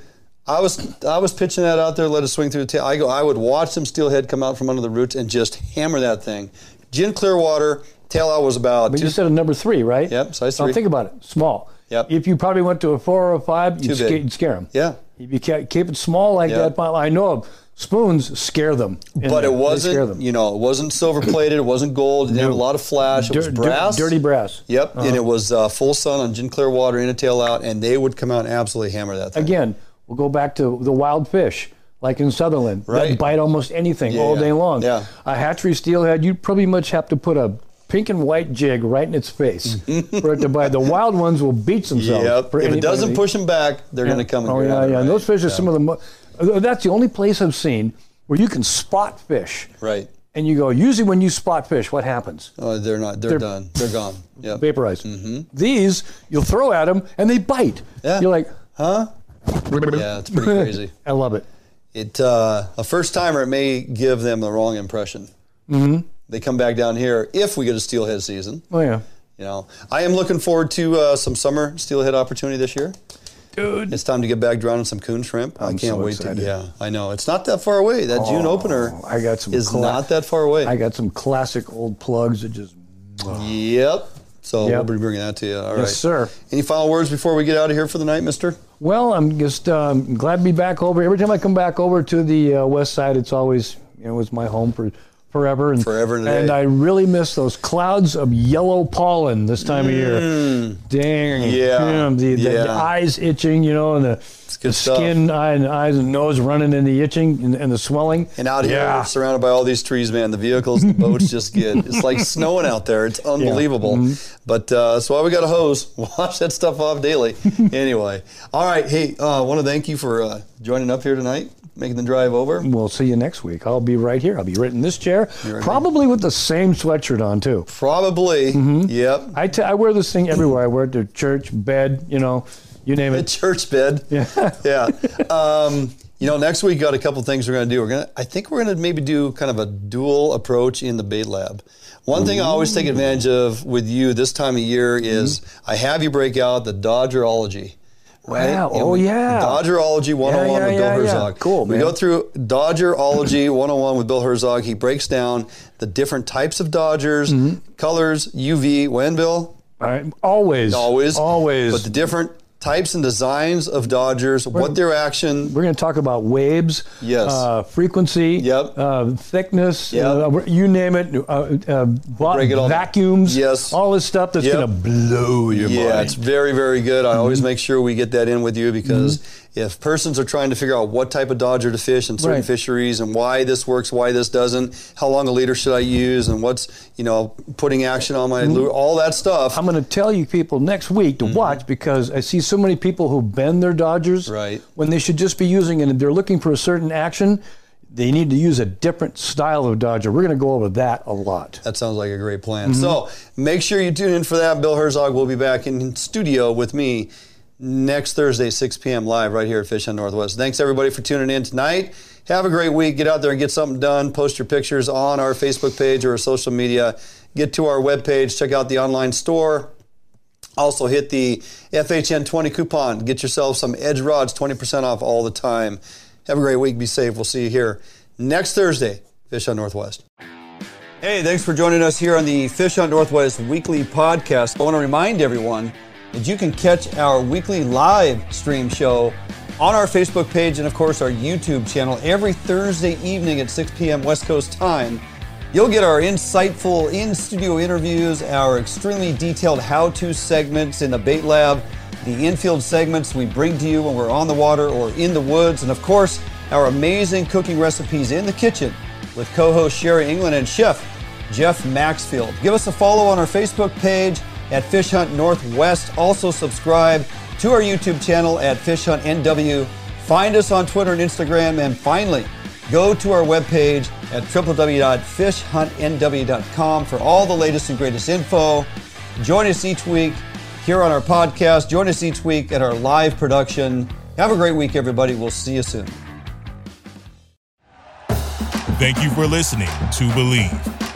I was I was pitching that out there, let it swing through the tail. I go. I would watch some steelhead come out from under the roots and just hammer that thing. Gin clear water. Tail out was about But two, you said a number three, right? Yep, size Now three. think about it. Small. Yep. If you probably went to a four or a five, you'd, sca- you'd scare them. yeah. If you ca- keep it small like Yep. that, I know of spoons scare them. But there. it wasn't, you know, it wasn't silver plated. It wasn't gold. It didn't have a lot of flash. It was dir- brass. dirty brass. Yep, and it was uh, full sun on gin clear water in a tail out, and they would come out and absolutely hammer that thing. Again, we'll go back to the wild fish, like in Sutherland. Right. That bite almost anything Yeah, all yeah. day long. Yeah. A hatchery steelhead, you'd pretty much have to put a pink and white jig right in its face for it to bite. The wild ones will beat themselves. Yep. If it doesn't push them back, they're going to come and Oh yeah, yeah. And those fish are some of the. Mo- uh, that's the only place I've seen where you can spot fish. Right. And you go. Usually, when you spot fish, what happens? Oh, they're not. They're, They're- done. They're gone. Yep. Vaporized. These you'll throw at them and they bite. Mm-hmm. Yeah. You're like, Huh? Yeah, it's pretty crazy. I love it. It uh, a first timer it may give them the wrong impression. Mm-hmm. They come back down here if we get a steelhead season. Oh yeah. You know, I am looking forward to uh, some summer steelhead opportunity this year. Dude. It's time to get back drowning some coon shrimp. I I'm can't so wait excited. to. Yeah, I know it's not that far away. That June opener I got some is cla- not that far away. I got some classic old plugs that just. yep. So Yep. we'll be bringing that to you. All right, Yes, sir. Any final words before we get out of here for the night, Mister? Well, I'm just um, glad to be back over. Every time I come back over to the uh, west side, it's always you know it's my home for forever and Forever and And. I really miss those clouds of yellow pollen this time of year. Dang, Mm. Yeah. damn, the, the, the eyes itching, you know, and the, the skin, eye, and eyes and nose running and the itching and, and the swelling. And out here, Yeah. surrounded by all these trees, man, the vehicles, the boats just get, it's like snowing out there. It's unbelievable. Mm-hmm. But uh, that's why we got a hose. Wash that stuff off daily. anyway, all right. Hey, I uh, want to thank you for uh, joining up here tonight, making the drive over. We'll see you next week. I'll be right here. I'll be right in this chair, probably with the same sweatshirt on too. Probably. Mm-hmm. Yep. I, t- I wear this thing everywhere. I wear it to church, bed, you know, you name it. church bed. Yeah. yeah. Um, you know, next week got a couple things we're going to do. We're going to, I think we're going to maybe do kind of a dual approach in the bait lab. One thing I always take advantage of with you this time of year is I have you break out the Dodgerology. Right? Wow. Oh, yeah. Dodgerology 101 Yeah, yeah, with Bill yeah. Herzog. Cool, We go through Dodgerology 101 with Bill Herzog. He breaks down the different types of Dodgers, Mm-hmm. colors, UV. When, Bill? Right. Always. Always. Always. But the different types and designs of Dodgers, what their action. We're going to talk about waves, Yes. uh, frequency, Yep. uh, thickness, Yep. uh, you name it, uh, uh, break it all down. vacuums, Yes. all this stuff that's Yep. going to blow your Yeah, mind. Yeah, it's very, very good. I Mm-hmm. always make sure we get that in with you because if persons are trying to figure out what type of Dodger to fish in certain Right. fisheries and why this works, why this doesn't, how long a leader should I use, and what's you know putting action on my lure, all that stuff. Mm-hmm. I'm going to tell you people next week to watch because I see so many people who bend their Dodgers Right. when they should just be using it. And if they're looking for a certain action, they need to use a different style of Dodger. We're going to go over that a lot. That sounds like a great plan. Mm-hmm. So make sure you tune in for that. Bill Herzog will be back in studio with me next Thursday, 6 p.m. live right here at Fish Hunt Northwest. Thanks everybody for tuning in tonight. Have a great week. Get out there and get something done. Post your pictures on our Facebook page or our social media. Get to our webpage. Check out the online store. Also hit the FHN20 coupon. Get yourself some Edge rods, 20% off all the time. Have a great week. Be safe. We'll see you here next Thursday, Fish Hunt Northwest. Hey, thanks for joining us here on the Fish Hunt Northwest weekly podcast. I want to remind everyone that you can catch our weekly live stream show on our Facebook page and, of course, our YouTube channel every Thursday evening at 6 p.m. West Coast time. You'll get our insightful in studio interviews, our extremely detailed how to segments in the bait lab, the infield segments we bring to you when we're on the water or in the woods, and of course, our amazing cooking recipes in the kitchen with co host Sherry England and chef Jeff Maxfield. Give us a follow on our Facebook page at Fish Hunt Northwest. Also, subscribe to our YouTube channel at Fish Hunt NW. Find us on Twitter and Instagram. And finally, go to our webpage at www.fishhuntnw.com for all the latest and greatest info. Join us each week here on our podcast. Join us each week at our live production. Have a great week, everybody. We'll see you soon. Thank you for listening to Bleav.